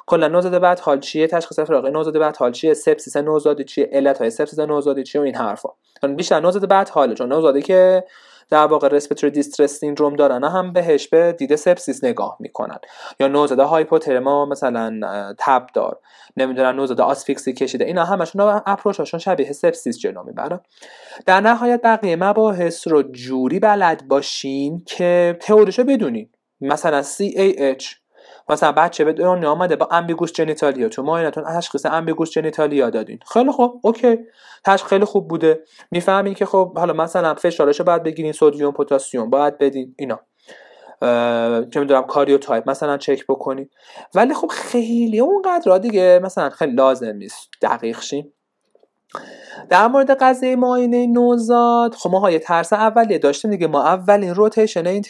A: کلا نوزاد بدحال چیه؟ تشخیص افتراقی نوزاد بدحال چیه؟ sepsis نوزادی چیه؟ علت های sepsis نوزادی چیه؟ و این حرفا. بیشتر نوزاد بدحاله. چون نوزادی که در واقع respiratory distress syndrome دارن هم بهش به دید sepsis نگاه می‌کنن. یا نوزاد hypotherm یا مثلا تب دار نمی‌دونم نوزاد آسفیکسی کشیده. اینا همشون approach شون شبیه sepsis جلو می‌برن در نهایت بقیه مباحث رو جوری بلد باشین که تئوریشو بدونین. مثلا CAH مثلا بچه به دنیا آمده با ambiguous genitalia. تو معاینتون تشخیص ambiguous genitalia دادین. خیلی خوب. okay. تشخیص خیلی خوب بوده. می‌فهمین که خب حالا مثلا فشارش باید بگیرین. سدیم پتاسیم باید بدین اینا. چه می‌دونم karyotype مثلا چک بکنید ولی خب خیلی اونقدر دیگه مثلا خیلی لازم نیست. دقیق شیم در مورد قضیه معاینه نوزاد خب ما یه ترس اولیه داشتیم دیگه. ما اولین rotation این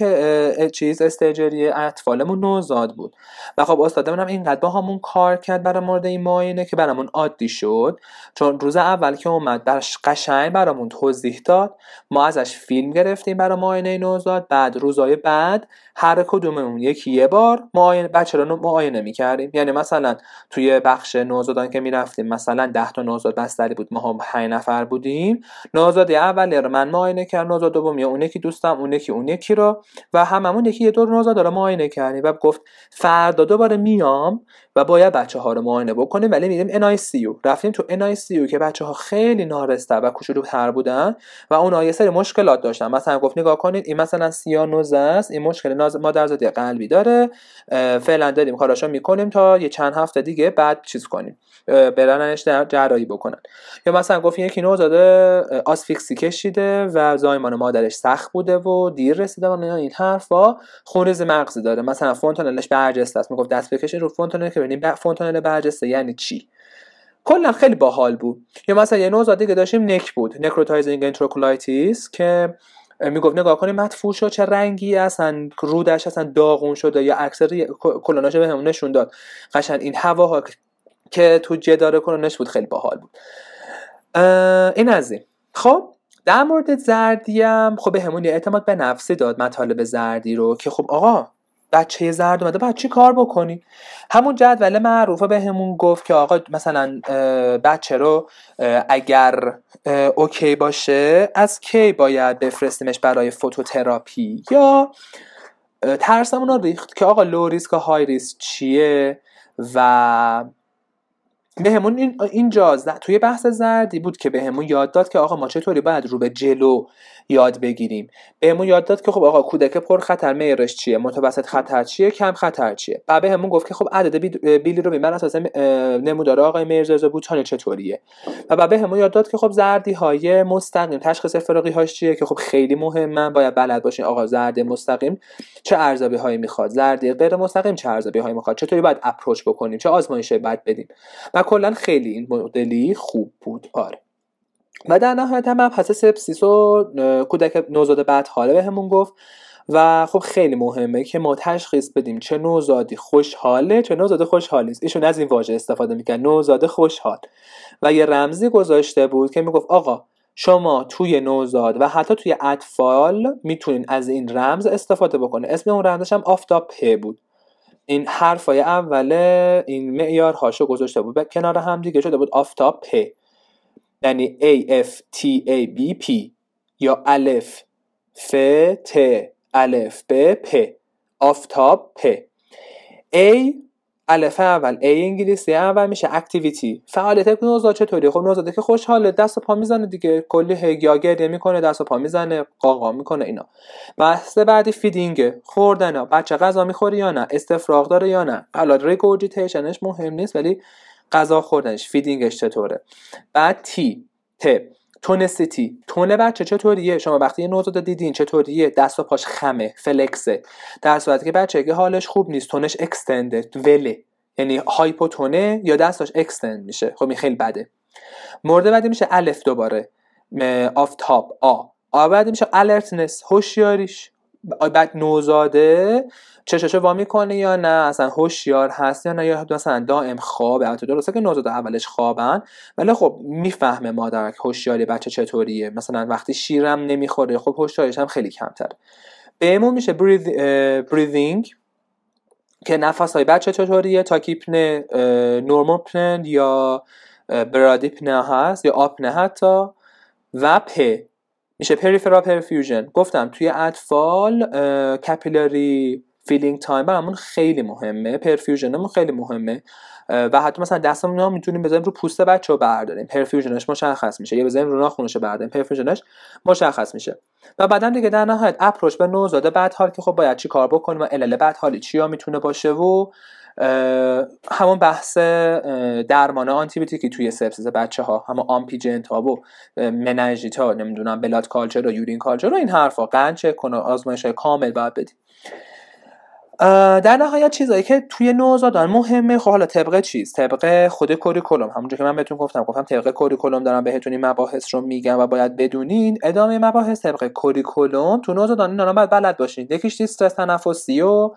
A: چیز استجری اطفالمون نوزاد بود. و خب استادمون هم اینقدر با همون کار کرد برای مورد این معاینه که برامون عادی شد. چون روز اول که اومد برش قشنگ برامون توضیح داد. ما ازش فیلم گرفتیم برای معاینه نوزاد. بعد روزای بعد هر کدوممون یکی یه بار معاینه بچه رو معاینه می‌کردیم. یعنی مثلا توی بخش نوزادان که می‌رفتیم مثلا 10 تا نوزاد بستری بود. ما هم پنج نفر بودیم. نوزاد اولی رو من معاینه کردم. نوزاد دومی اون یکی دوستم اون یکی اون یکی رو. و هممون یکی یه دور نوزاد رو معاینه کردیم. و گفت فردا دوباره میام. و باید بچه ها رو معاینه بکنیم ولی میریم NICU رفتیم تو NICU که بچه ها خیلی نارسته و تر بودن و اون یه سری مشکلات داشتن. مثلا گفت نگاه کنید این مثلا سیانوزه است این مشکل ناز مادرزادی قلبی داره فعلا داریم کاراشو می‌کنیم تا یه چند هفته دیگه بعد چیز کنیم برنش در جراحی بکنن. یا مثلا گفت یکی نوزاده آسفیکسی کشیده و زایمان مادرش سخت بوده و دیر رسیده و این حرفا خونریز مغزی داره. مثلا fontanelle ش برجسته است. می‌گفت دست بکشین رو fontanelle که ببینیم fontanelle برجسته یعنی چی؟ کلا خیلی باحال بود. یا مثلا یه نوزادی که داشتیم NEC بود necrotizing enterocolitis که می‌گفت نگاه کنیم مدفوع چه رنگی هستن رودش اصلا داغون شده یا اکثر به همون نشون داد. قشنگ این هواها که تو جدار کلونش بود خیلی باحال بود. این از این. خب در مورد زردیم خب به همون اعتماد به نفسی داد مطالب زردی رو که خب آقا بچه زرد اومده. بعد چی کار بکنی؟ همون جدول معروفه همون گفت که آقا مثلا بچه رو اگر اوکی باشه از کی باید بفرستیمش برای فوتوتراپی؟ یا ترسمون رو ریخت که آقا لو ریسک و های ریسک چیه و به همون این اینجا توی بحث زردی بود که به همون یاد داد که آقا ما چطوری باید رو به جلو یاد بگیریم. بهمون یاد داد که خب آقا کودک پر خطر میرش چیه؟ متوسط خطر چیه؟ کم خطر چیه؟ بعد به همون گفت که خب عدد بیلی رو بر اساس نمودار آقای میرزا بوتان چطوریه؟ و بعد به همون یاد داد که خب زردی های مستقیم تشخیص فراقی هاش چیه؟ که خب خیلی مهمه باید بلد باشین آقا زرد مستقیم چه ارزیابی هایی می‌خواد؟ زردی غیر مستقیم چه ارزیابی هایی می‌خواد؟ چطوری باید اپروچ بکنیم؟ چه آزمایش باید بدیم؟ کلا خیلی این مدلی خوب بود. آره. و در نهایت هم مبحث سپسیس و کودک نوزاد بعد حاله به همون گفت و خب خیلی مهمه که ما تشخیص بدیم چه نوزادی خوشحاله چه نوزاد خوشحال نیست. ایشون از این واژه استفاده می‌کرد نوزاد خوشحال. و یه رمزی گذاشته بود که می‌گفت آقا شما توی نوزاد و حتی توی اطفال می‌تونین از این رمز استفاده بکنه اسم اون رمزش هم آفتاب پ بود. این حرفای اوله این معیارهاشو گذاشته بود. کنار هم دیگه شده بود آفتاب پ یعنی A F T A B P یا الف ف ت الف ب پ. آفتاب پ A الف اول A انگلیسی اول میشه اکتیویتی. فعالیت نوزاد چطوری؟ خب نوزاده که خوشحاله دست و پا می‌زنه دیگه. کلی هگیا گریه می‌کنه دست و پا می‌زنه قاقا می‌کنه اینا. بحث بعدی feeding. خوردن. بچه غذا می‌خوره یا نه؟ استفراغ داره یا نه؟ حالا regurgitation ش مهم نیست ولی غذا خوردنش feeding ش چطوره؟ بعد T. ت. tonicity tone بچه چطوریه؟ شما وقتی یه نوزاد دیدین چطوریه؟ دست و پاش خمه flex ه. در صورتی که بچه که حالش خوب نیست tone ش extended وله. یعنی hypotone ه یا دستش extend میشه. خب این خیلی بده. مورد بعدی میشه الف دوباره. آفتاب آ. آ بعدی میشه alertness هوشیاریش. بعد نوزاده چشاشو وا می‌کنه یا نه؟ اصلا هوشیار هست یا نه؟ یا مثلا دائم خوابه؟ البته درسته که نوزاده اولش خوابن ولی خب می‌فهمه مادر هوشیاری بچه چطوریه. مثلا وقتی شیرم نمی‌خوره خب هوشیاریش هم خیلی کمتر. بهمون میشه breathing که نفس های بچه چطوریه؟ تاکیپنه نورمال پنن یا برادیپنه هست یا آپنه حتی و پ میشه peripheral perfusion. گفتم توی اطفال capillary filling time برامون خیلی مهمه. perfusion مون خیلی مهمه. و حتی مثلا دستمون هم می‌تونیم بزنیم رو پوست بچه رو برداریم. perfusion ش مشخص میشه. یا بزنیم رو ناخونش برداریم. perfusion ش مشخص میشه. و بعدا دیگه در نهایت approach به نوزاده بدحال که خب باید چی کار بکنیم و علل بدحالی چیا می‌تونه باشه و همون بحث درمان آنتیبیوتیکی توی sepsis بچه ها همون ampi-gent ها و مننژیت ها نمی‌دونم blood culture و urine culture و این حرفا قند چک کنه آزمایش های کامل باید بدیم در نهایت چیزایی که توی نوزادان مهمه خب حالا طبق چیز؟ طبق خود curriculum. همونجور که من بهتون گفتم گفتم طبق curriculum دارم بهتون این مباحث رو میگم و باید بدونین. ادامه مباحث طبق curriculum تو نوزادان اینا باید بلد باشین. یکیش استرس تنفسی و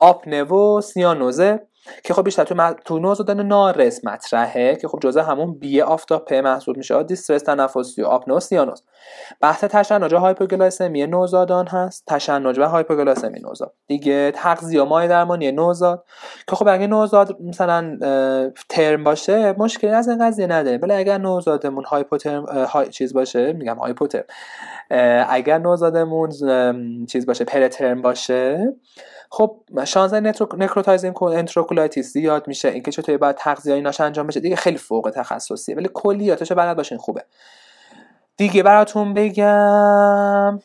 A: آپنه و سیانوزه. که خب بیشتر تو, تو نوزادان نارس مطرحه که خب جزء همون بی آفتاب محسوب میشه. distress تنفسی و آپنه و سیانوز بحث تشنج hypoglycemia نوزادان هست. تشنج و hypoglycemia نوزاد. دیگه تغذیه مایع درمانی نوزاد. که خب اگه نوزاد مثلا ترم باشه مشکلی از این قضیه نداره. ولی اگر نوزادمون hypotherm های چیز باشه میگم hypotherm. اگر نوزادمون چیز باشه preterm باشه خب شانس necrotizing enterocolitis زیاد میشه اینکه چطوری باید تغذیه ایناش انجام بشه دیگه خیلی فوق تخصصیه ولی کلیاتش بلد باشین خوبه. دیگه براتون بگم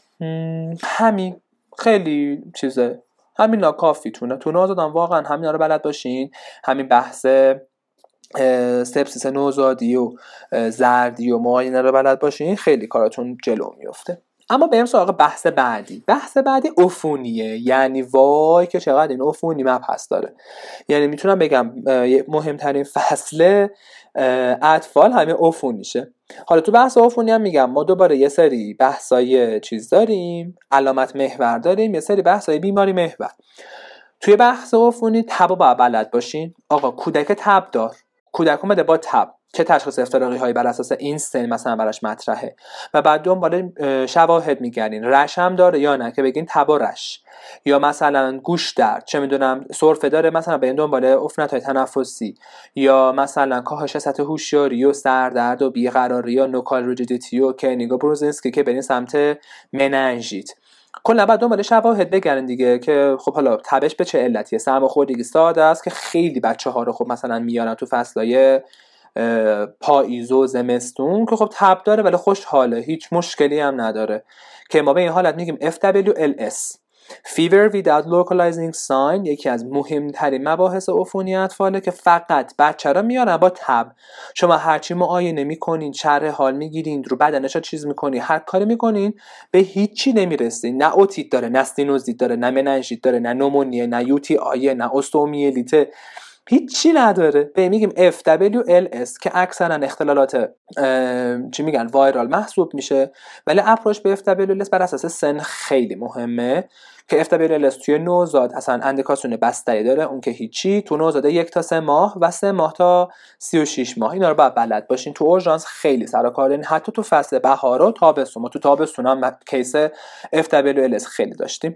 A: همین خیلی چیزه همین کافیتونه تو نوزادان واقعا همین رو بلد باشین همین بحث سپسیس نوزادی و زردی و معاینه رو بلد باشین خیلی کاراتون جلو میفته اما بریم سراغ بحث بعدی. بحث بعدی افونیه یعنی وای که چقدر این افونی مبحث داره. یعنی می‌تونم بگم مهمترین فصل اطفال همه افونیشه حالا تو بحث افونی هم میگم ما دوباره یه سری بحثای چیز داریم علامت محور داریم یه سری بحثای بیماری محور. توی بحث عفونی تب باید بلد باشین. آقا کودک تب دار. کودک اومده با تب. چه تشخیص افتراقی هایی بر اساس این سن مثلا براش مطرحه؟ و بعد دنبال شواهد میگردین. رش هم داره یا نه؟ که بگین تبا رش. یا مثلا گوش درد. چه می‌دونم سرفه داره مثلا به این دنبال عفونت های تنفسی. یا مثلا کاهش سطح هوشیاری و سردرد و بیقراری یا نوکال روجیدیتی و کنینگ و بروزینسکی که برین سمت مننژیت. کلا بعد دنبال شواهد بگردین دیگه که خب حالا تبش به چه علتیه؟ سرماخوردگی ساده است که خیلی بچه ها رو خب مثلا میارن تو فصلای پاییز و زمستون که خب تب داره ولی خوشحاله هیچ مشکلی هم نداره. که ما به این حالت میگیم FWLS Fever without localizing sign یکی از مهمترین مباحث عفونی اطفاله که فقط بچه را میارن با تب. شما هرچی معاینه می‌کنین شرح حال می‌گیرین رو بدنش چیز می‌کنین هر کاری می‌کنین به هیچی نمی‌رسین. نه اوتیت داره نه استینوزیت داره نه مننژیت داره نه نومونیه نه یوتی آیه نه استومیلیته. هیچی نداره. به میگیم FWLS که اکثرا اختلالات چی میگن وایرال محسوب میشه. ولی اپروچ به FWLS بر اساس سن خیلی مهمه که FWLS توی نوزاد اصلا اندیکاسیون بستری داره. اون که هیچی تو نوزاد یک تا سه ماه و سه ماه تا 36 ماه. اینا رو باید بلد باشین. تو اورژانس خیلی سر کار حتی تو فصل بهار و تابستون. ما تو تابستون هم کیس FWLS خیلی داشتیم.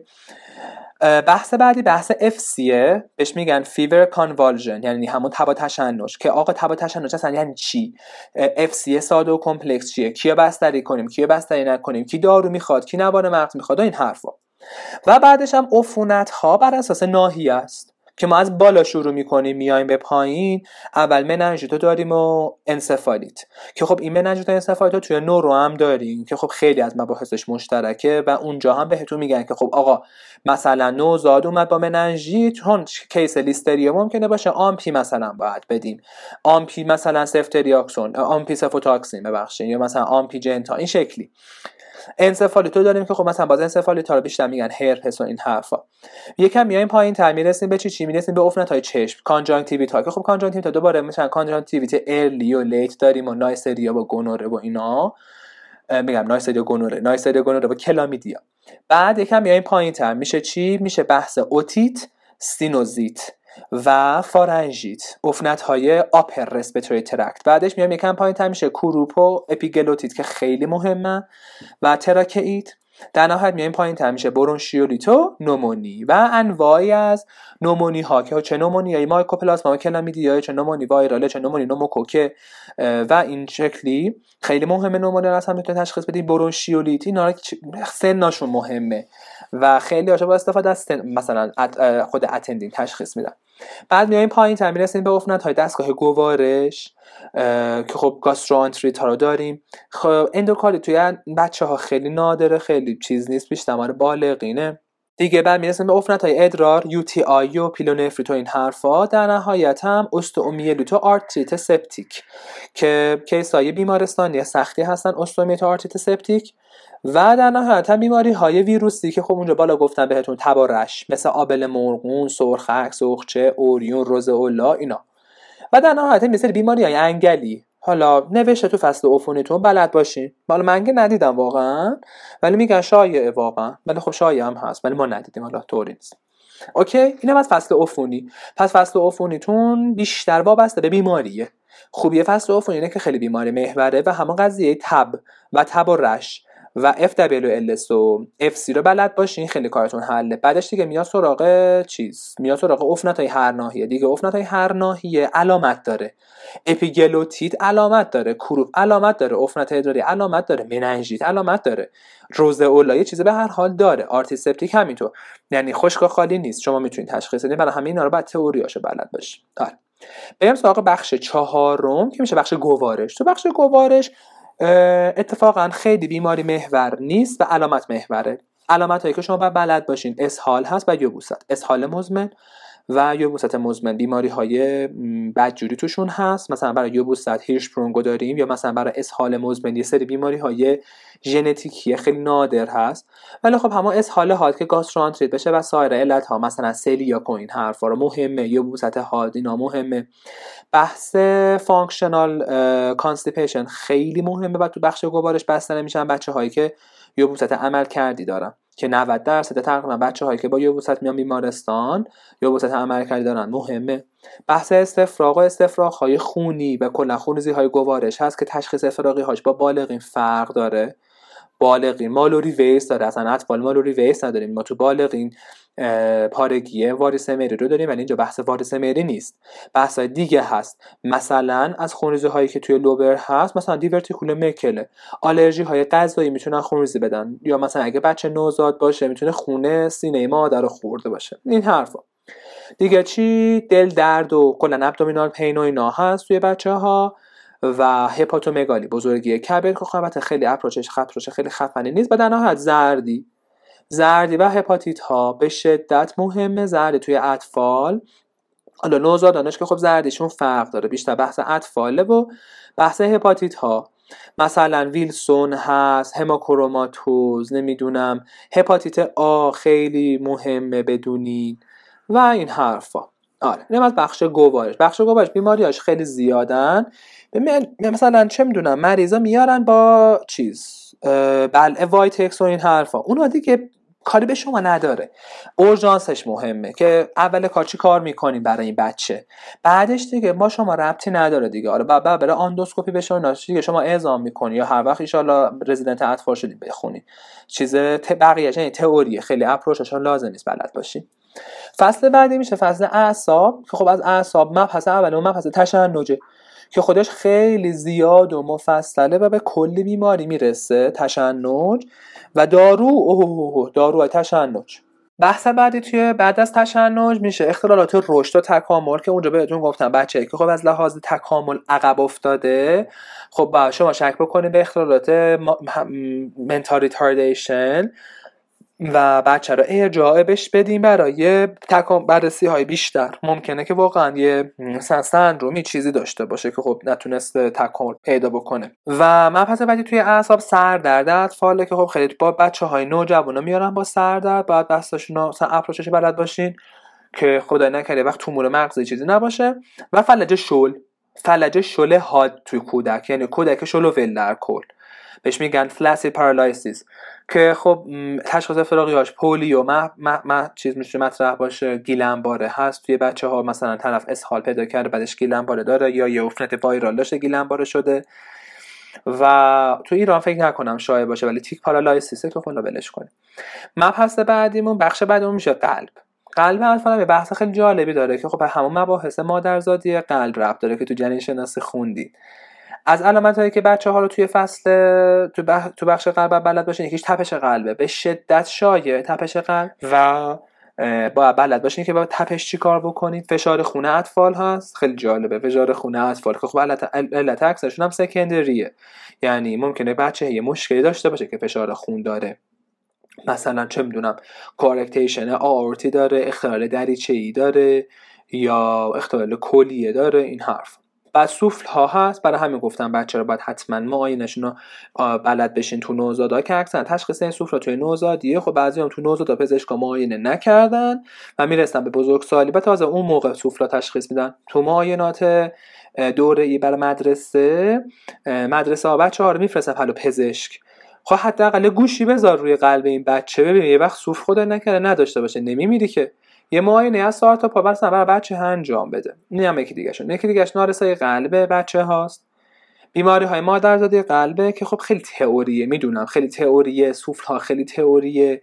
A: بحث بعدی بحث FC ه بهش میگن fever convulsion یعنی همون تب و تشنج. که آقا تب و تشنج اصلا یعنی چی؟ FC ساده و complex چیه؟ کیو بستری کنیم؟ کیو بستری نکنیم؟ کی دارو می‌خواد؟ کی نوار مغز می‌خواد؟ این حرفا. و بعدش هم عفونت ها بر اساس ناحیه است. که ما از بالا شروع می‌کنیم میایم به پایین اول مننژیتو داریم و انسفالیت. که خب این مننژیت و انسفالیت توی neuro هم داریم که خب خیلی از مباحثش مشترکه و اونجا هم بهتون میگن که خب آقا مثلا نوزاد اومد با مننژیت چون case لیستریا ممکنه باشه آمپی مثلا باید بدیم. آمپی مثلا سفتریاکسون آمپی سفوتاکسین ببخشید یا مثلا آمپی جنتا این شکلی. انسفالیتو داریم که خب مثلا باز انسفالیت رو بیشتر میگن هرپس و این حرفا. یکم میایم پایین تر می‌رسیم به چی چی؟ می‌رسیم به های چشم کانجانکتیویت ها که خب کانجانکتیویت دوباره مثلا کانجانکتیویت early و late داریم و نایسریا و گونوره و اینا. میگم نایسریا گونوره نایسریا گونوره و کلامیدیا. بعد یکم میایم پایین تر. میشه چی؟ میشه بحث اوتیت سینوزیت. و فارنژیت عفونت های upper respiratory tract بعدش میام یکم پایین میشه کروپ و اپیگلوتیت که خیلی مهمه و تراکئیت در نهایت میایم پایین تر میشه. برونشیولیتو نومونی و انواعی از نومونی ها که چه نومونی های مایکوپلاسما کلامیدیا چه نومونی viral ه چه نومونی نوموکوکه و این شکلی خیلی مهمه نومونی رو هم می‌تونه تشخیص بدیم برونشیولیت اینا سنشون مهمه و خیلی هاشو با استفاده از مثلا خود attending تشخیص میدن. بعد میایم پایین تر می‌رسیم به عفونت. های دستگاه گوارش که خب gastro ها رو داریم. خب اندوکالی توی بچه ها خیلی نادره خیلی چیز نیست بیشتر بالغینه. دیگه بعد می‌رسیم به عفونت های ادرار UTI و پیلونفریت و این حرفا. در نهایت هم استئومیلیت و آرتریت سپتیک که case های بیمارستانی سختی هستن استئومیلیت و آرتریت سپتیک. و در نهایت هم بیماری های ویروسی که خب اونجا بالا گفتم بهتون تب و rash مثل آبله مرغون سرخک سرخچه اوریون روزئولا اینا. و در نهایت مثل بیماری های انگلی. حالا نوشته تو فصل عفونیتون بلد باشین. حالا من ندیدم واقعا ولی میگن شایعه واقعا. ولی خب شایعه هم هست ولی ما ندیدیم حالا طوری نیست. okay اینم از فصل عفونی. پس فصل عفونیتون بیشتر وابسته به بیماریه. خوبی فصل عفونی اینه که خیلی بیماری محوره و همون قضیه تب و تب و rash. و FWLS و FC رو بلد باشین خیلی کارتون حله. بعدش دیگه میاد سراغ چیز؟ میاد سراغ عفونت هر ناحیه. دیگه عفونت های هر ناحیه علامت داره. اپیگلوتیت علامت داره. کروپ علامت داره. عفونت ادراری علامت داره. مننژیت علامت داره. روزئولا یه چیزی به هر حال داره. آرتریت سپتیک همینطور. یعنی خشک خالی نیست. شما می‌تونید تشخیص بدین. برای همه اینا رو بعد تئوریاشو بلد باشین. آره. بریم سراغ بخش چهارم که میشه بخش گوارش. تو بخش گوارش اتفاقا خیلی بیماری محور نیست و علامت محوره. علامت هایی که شما باید بلد باشین. اسهال هست و یبوست اسهال مزمن و یوبوست مزمن بیماری های بدجوری توشون هست. مثلا برای یوبوست هیرش پرونگو داریم یا مثلا برای اسهال مزمن یه سری بیماری های ژنتیکی خیلی نادر هست. ولی خب همه اسهال حاد که گاستروآنتریت بشه و سایر علت ها مثلا سلیاک این حرفا رو مهمه یبوست حاد اینا مهمه. بحث functional constipation خیلی مهمه و تو بخش گوارش بستری میشن بچه هایی که یبوست عملکردی دارن که 90 درصد تقریبا بچه هایی که با یبوست میان بیمارستان یبوست عملکردی دارن. مهمه. بحث استفراغ و استفراغ های خونی و کلا خونریزی های گوارش هست که تشخیص افتراقی هاش با بالغین فرق داره. بالغین مالوری ویس داره. اصلا اطفال مالوری ویس نداریم. ما تو بالغین پارگی واریس مری رو داریم ولی اینجا بحث واریس مری نیست. بحث دیگه هست. مثلا از خونریزی هایی که توی لوبر هست مثلا دیورتیکول مکله آلرژی های غذایی می‌تونن خونریزی بدن. یا مثلا اگه بچه نوزاد باشه می‌تونه خونه سینه مادر رو خورده باشه. این حرفا. دیگه چی؟ دل درد و کلا ابدومینال پین و اینا هست توی بچه ها و هپاتومگالی بزرگی کبد که خب خیلی اپروچش خطرش خیلی خفنی نیست و در نهایت زردی. زردی و هپاتیت ها به شدت مهمه زردی توی اطفال. حالا نوزادانش که خب زردیشون فرق داره بیشتر بحث اطفاله و بحث هپاتیت ها مثلا ویلسون هست هماکروماتوز نمی‌دونم هپاتیت آ خیلی مهمه بدونین و این حرفا. آره اینم از بخش گوارش. بخش گوارش بیماریاش خیلی زیادن. مثلا چه می‌دونم مریضا میارن با چیز بلع وایتکس و این حرفا. اون دیگه کاری به شما نداره. اورژانسش مهمه که اول کار چی کار می‌کنیم برای این بچه؟ بعدش دیگه ما شما ربطی نداره دیگه. آره بعد برای آندوسکوپی بشه دیگه شما اعزام می‌کنی یا هر وقت ان رزیدنت اطفال شدی بخونی. چیز بقیه یعنی تئوری خیلی approach ش لازم نیست بلد باشی. فصل بعدی میشه فصل اعصاب که خب از اعصاب مبحث اول اون مبحث تشنجه که خودش خیلی زیاد و مفصله و به کلی بیماری می‌رسه. تشنج. و دارو اوه دارو تشنج. بحث بعدی توی بعد از تشنج میشه اختلالات رشد و تکامل که اونجا بهتون گفتم. بچه که خب از لحاظ تکامل عقب افتاده خب با شما شک بکنید به اختلالات mental retardation و بچه رو ارجاع بش بدیم برای بررسی های بیشتر. ممکنه که واقعا یه سندرومی چیزی داشته باشه که خب نتونسته تکامل پیدا بکنه. و مبحث بعدی توی اعصاب سردرد اطفاله که خب خیلی با بچه های نوجوانا میارن با سردرد باید بستاشون مثلا اپروچش بلد باشین که خدای نکرده وقت تومور مغزی چیزی نباشه. و فلج شل. فلج شل حاد توی کودک. یعنی کودک شل و ول در کل. بهش میگن flaccid paralysis که خب تشخیص افتراقیاش polio ما, ما, چیز میشه مطرح باشه گیلن باره هست. توی بچه ها مثلا طرف اسهال پیدا کرده بعدش گیلن باره داره یا یه عفونت viral داشته گیلن باره شده. و تو ایران فکر نکنم شایع باشه ولی tick paralysis ه که حالا ولش کنیم مبحث بعدیمون بخش بعدیمون میشه قلب. قلب اطفال یه بحث خیلی جالبی داره که خب همون مباحث مادرزادی قلب ربط داره که تو جنین شناسی خوندید از علامت هایی که بچه ها رو توی فصل تو, تو بخش قلب بلد باشین یکیش تپش قلبه. به شدت شایع تپش قلب. و با بلد باشین که با تپش چی کار بکنید فشار خونه اطفال هست. خیلی جالبه فشار خونه اطفال. که خب علت اکثرشون هم secondary ه یعنی ممکنه بچه یه مشکلی داشته باشه که فشار خون داره. مثلا چه می‌دونم coarctation آئورتی داره اختلال دریچه ای داره یا اختلال کلیه داره این حرف بعد سوفل ها هست. برای همین گفتم بچه رو باید حتما معاینشون رو بلد بشین تو نوزادا. که اکثر تشخیص این سوفل توی نوزادیه. خب بعضی هم تو نوزادا پزشکا معاینه نکردن و می‌رسن به بزرگسالی. و تازه اون موقع سوفلا تشخیص میدن تو معاینات دوره ای برای مدرسه. مدرسه ها بچه ها رو میفرستن پلو پزشک. خب حداقل گوشی بذار روی قلب این بچه. ببین یه وقت سوف خدا نکرده نداشته باشه. نمیمیری که یه معاینه از سار تا پا مثلا برای بچه انجام بده. این هم یکی دیگه شون یکی دیگهش نارسایی قلب بچه هاست بیماری های مادرزادی قلبه که خب خیلی تئوریه می‌دونم. خیلی تئوریه سوفل ها خیلی تئوریه.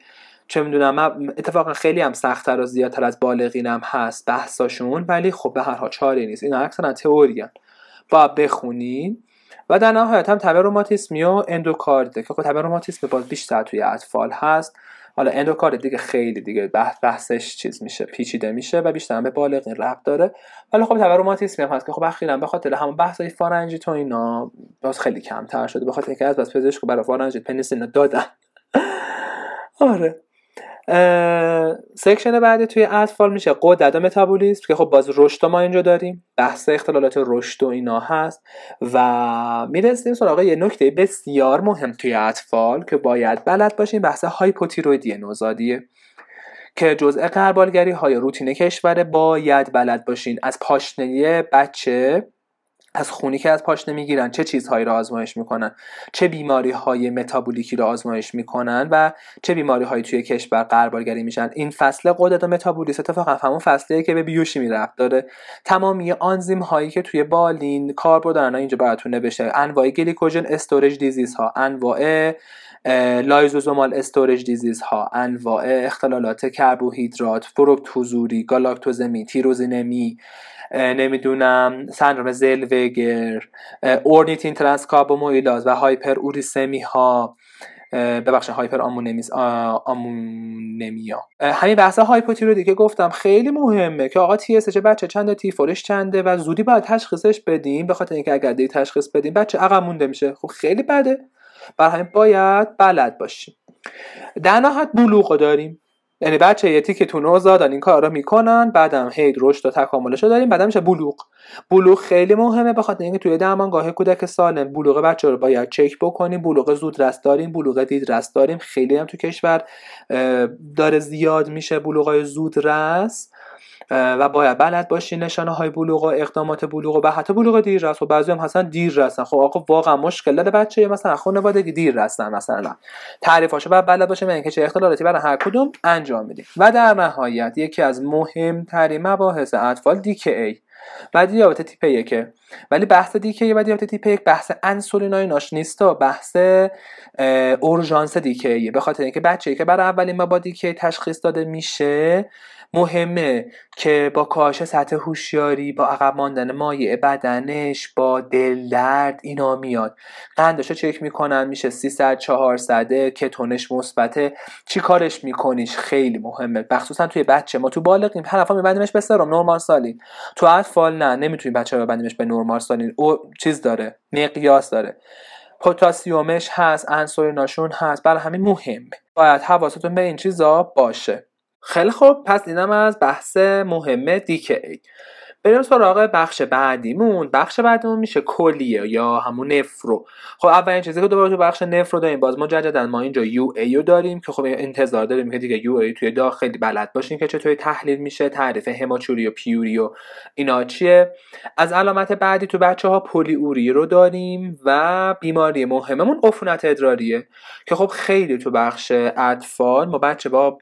A: چه می‌دونم اتفاقا خیلی هم سختتر و زیادتر از بالغینم هست بحثاشون ولی خب به هر حال چاره نیست. اینا اکثرا تئوری با بخونین. و در نهایت هم تب روماتیسمی و اندوکارده که خب تب روماتیسمی باز بیشتر توی اطفال هست. حالا اندوکارد دیگه خیلی دیگه بحثش چیز میشه پیچیده میشه و بیشتر به بالغین ربط داره. ولی خب تب روماتیسمی هم هست که خب اخیرا به خاطر همون بحثای فارنجیت و اینا باز خیلی کمتر شده. به خاطر اینکه از پزشک برای فارنجیت پنیسیلین دادن. آره. section بعدی توی اطفال میشه غدد و متابولیسم که خب باز رشد ما اینجا داریم بحث اختلالات رشد و اینا هست و می‌رسیم سراغ یه نکته بسیار مهم توی اطفال که باید بلد باشیم بحث هایپوتیرویدی نوزادیه که جزء قربالگری های روتین کشور باید بلد باشین. از پاشنه بچه از خونی که از پاشنه می‌گیرن چه چیزهایی رو آزمایش می‌کنن؟ چه بیماری های متابولیکی رو آزمایش می‌کنن و چه بیماری هایی توی کشور قربالگری میشن؟ این فصل قدرت و متابولیسم اتفاقا همون فصلیه که به بیوشیمی رفت. داره تمامی آنزیم هایی که توی بالین کاربرد دارن اینجا براتون نوشته انواع گلیکوژن استورج دیزیز ها انواع lysosomal storage disease ها انواع اختلالات کربوهیدرات فروکتوزوری گالاکتوزمی تیروزینمی نمی‌دونم سندروم زلوگر ornithine transcarbamylase و هایپر اوریسمی ها ببخشید hyperammonemi- ammonemia. همین بحث رو دیگه گفتم خیلی مهمه که آقا TSH بچه چنده T4 ش چنده و زودی باید تشخیصش بدیم به خاطر اینکه اگر دیر تشخیص بدیم بچه عقب مونده میشه. خب خیلی بده. برای همین باید بلد باشیم. در نهایت بلوغ داریم. یعنی بچه یه که تو نوزادان این کار رو می‌کنن بعدم هید رشد و تکاملش رو داریم بعدم میشه بلوغ. بلوغ خیلی مهمه بخاطر اینکه توی درمانگاه کودک سالم. بلوغ بچه رو باید چک بکنیم بلوغ زود رست داریم بلوغ دید رست داریم. خیلی هم تو کشور داره زیاد میشه بلوغ زود رست. و باید بلد باشی نشانه های بلوغ و اقدامات بلوغ و حتی بلوغ دیر رست. و بعضی هم حسن دیر رستن. خب آقا واقعا مشکل داره بچه مثلا خانوادگی دیر رستن مثلا. تعریفاشو باید بلد باشه اینکه چه اختلالاتی برای هر کدوم انجام میدیم. و در نهایت یکی از مهمترین مباحث اطفال ای و دیابت تیپ یکه ولی بحث دیکه و دیابت تیپ یک بحث انسولینای نیست بحث اورژانس دیکه به خاطر اینکه بچه‌ای که برای اولین ما با دیکه تشخیص داده میشه مهمه که با کاهش سطح هوشیاری با عقب ماندن مایع بدنش با دل درد اینا میاد. قندشو چک می‌کنن میشه 300 400 کتونش مثبته. چی کارش میکنیش؟ خیلی مهمه. مخصوصا توی بچه ما. تو بالغیم هر دفعه میبندیمش به سرم. نورمال سالین. تو اطفال نه. نمی‌تونیم بچه رو ببندیمش به نورمال سالین. او چیز داره. مقیاس داره. پتاسیومش هست انسولیناشون هست. برای همین مهمه باید حواستون به این چیزا باشه. خیلی خوب پس اینم از بحث مهمه دیکی بریم سراغ بخش بعدیمون. بخش بعدیمون میشه کلیه یا همون نفرو. خب اولین چیزی که دوباره تو بخش نفرو داریم باز مجددا ما اینجا یو ای رو داریم که خب انتظار داریم که دیگه یو ای توی داخلی بلد باشیم که چطوری تحلیل میشه تعریف هماچوری و پیوری و اینا چیه. از علامت بعدی تو بچه ها پلی اوری رو داریم و بیماری مهممون عفونت ادراریه. که خب خیلی تو بخش اطفال ما بچه با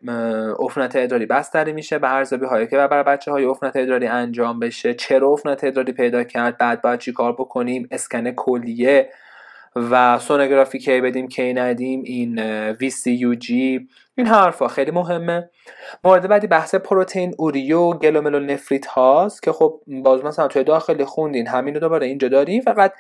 A: عفونت ادراری بستری میشه به ارزیابی هایی که برای بچه های عفونت ادراری انجام بشه. چرا عفونت ادراری پیدا کرد. بعد باید چی کار بکنیم؟ اسکن کلیه. و سونوگرافی کی بدیم کی ندیم؟ این جی این حرفا خیلی مهمه. مورد بعدی بحث پروتئین اوریو نفریت هاست که خب باز مثلا توی داخلی خوندین همین رو دوباره اینجا داریم. فقط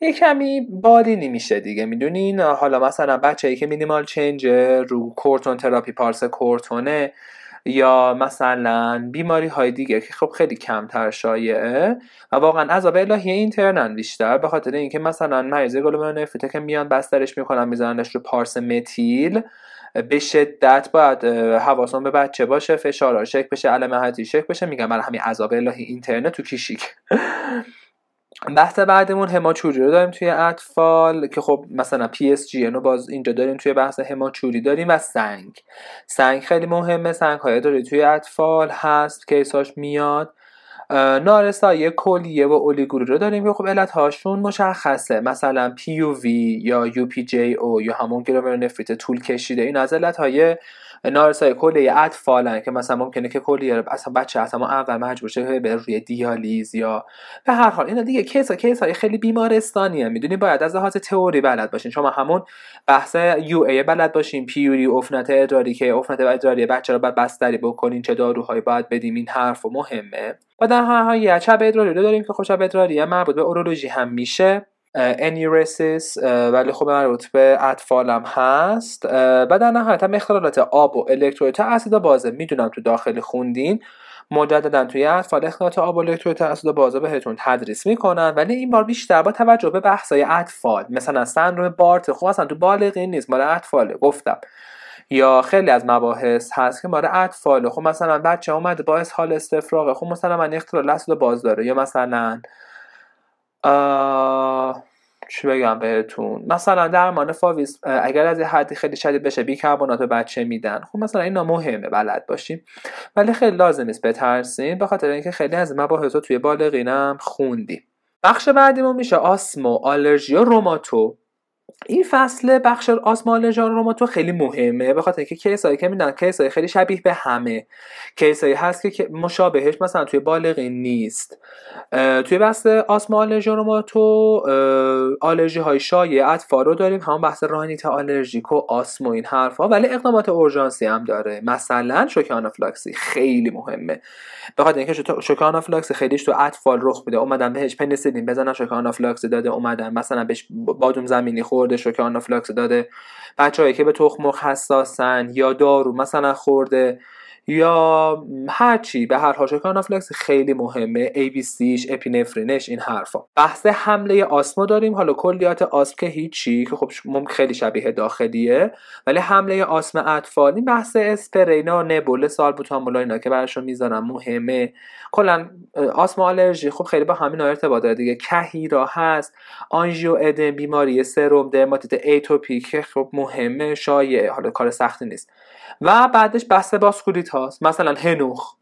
A: یه کمی بالینی میشه دیگه می‌دونین؟ حالا مثلا بچه ای که مینیمال چنج رو کورتون تراپی پارس کورتونه یا مثلا بیماری های دیگه که خب خیلی کمتر شایعه و واقعا عذاب الهی اینترنن بیشتر به خاطر اینکه مثلا مریض گلومرونفریته که میان بسترش می‌کنن میزننش رو پارس متیل به شدت باید حواستون به بچه باشه فشار شک بشه علم حتی شک بشه. میگم برای همین عذاب الهی اینترنت تو کیشیک بحث بعدمون هماچوری رو داریم توی اطفال که خب مثلا PSGN باز اینجا داریم توی بحث هماچوری داریم و سنگ. سنگ خیلی مهمه سنگ های ادراری توی اطفال هست case اش میاد. نارسایی کلیه و اولیگوری رو داریم که خب علت هاشون مشخصه. مثلا PUV یا UPJO یا همون نفریت طول کشیده. این از علت های نارسایی کلیه اطفالن که مثلا ممکنه که کلیه اصلا بچه اصلا اول مجبور شه به روی دیالیز یا به هر حال. اینا دیگه case case های خیلی بیمارستانی هم می‌دونی؟ باید از لحاظ تئوری بلد باشین. شما همون بحث UTI بلد باشین. پیوری عفونت ادراری که عفونت ادراری بچه رو بعد بستری بکنین. چه داروهایی باید بدیم. این حرف و مهمه. و در شب ادراری رو داریم که شب ادراری مربوط به اورولوژی هم میشه. enuresis ولی خب مربوط به اطفال هم هست. و در نهایت هم اختلالات آب و الکترولیت اسید بازه می‌دونم تو داخل خوندین. مجددا توی اطفال اختلالات آب و الکترولیت اسید بازه بهتون تدریس می‌کنن. ولی این بار بیشتر با توجه به بحثای اطفال. مثلا سندروم بارتر خب اصلا تو بالغین نیست مال اطفاله گفتم. یا خیلی از مباحث هست که مال اطفاله. خب مثلا بچه اومده با حال استفراغه خب مثلا من اختلال اسید باز داره یا مثلا چی بگم بهتون؟ مثلا درمان فاویس اگر از حدی خیلی شدید بشه بیکربنات به بچه میدن. خب مثلا اینا مهمه بلد باشیم. ولی خیلی لازم نیست بترسیم به خاطر اینکه خیلی از مباحث توی بالغینم خوندیم. بخش بعدیمون میشه آسمو آلرژی و روماتو. این فصل بخش آسمان تو خیلی مهمه به خاطر اینکه case ایی که میدن case ایی خیلی شبیه به همه. case ایی هست که مشابهش مثلا توی بالغین نیست. توی بحث آسمان تو آلرژی های شایع اطفال رو داریم همون بحث رینیت آلرژیک و آسم و این حرفا ولی اقدامات اورژانسی هم داره. مثلا شوک آنافلاکسی خیلی مهمه. به خاطر اینکه شوک آنافلاکسی خیلیش تو اطفال رخ میده. اومدن بهش پنیسیلین بزنن شوک آنافلاکسی داده اومدن مثلا بهش بادوم زمینی خورده شوک آنافلاکس داده. بچههایی که به تخم حساسن یا دارو مثلا خورده یا هرچی به هر حال آنافلاکس خیلی مهمه ABCش اپینفرینش این حرفا. بحث حمله آسما داریم حالا کلیات آسم که هیچی که خب ممکن خیلی شبیه داخلیه ولی حمله آسم اطفال این بحث اسپرینا نبول سالبوتامول اینا که براشون می‌ذارم مهمه. کلا آسما آلرژی خب خیلی با همین ارتباط داره دیگه. کهیرا هست آنژیو ادم بیماری سروم درماتیت آتوپیک خب مهمه شایع حالا کار سختی نیست. و بعدش بحث واسکولیت هاست. مثلا هنوخ.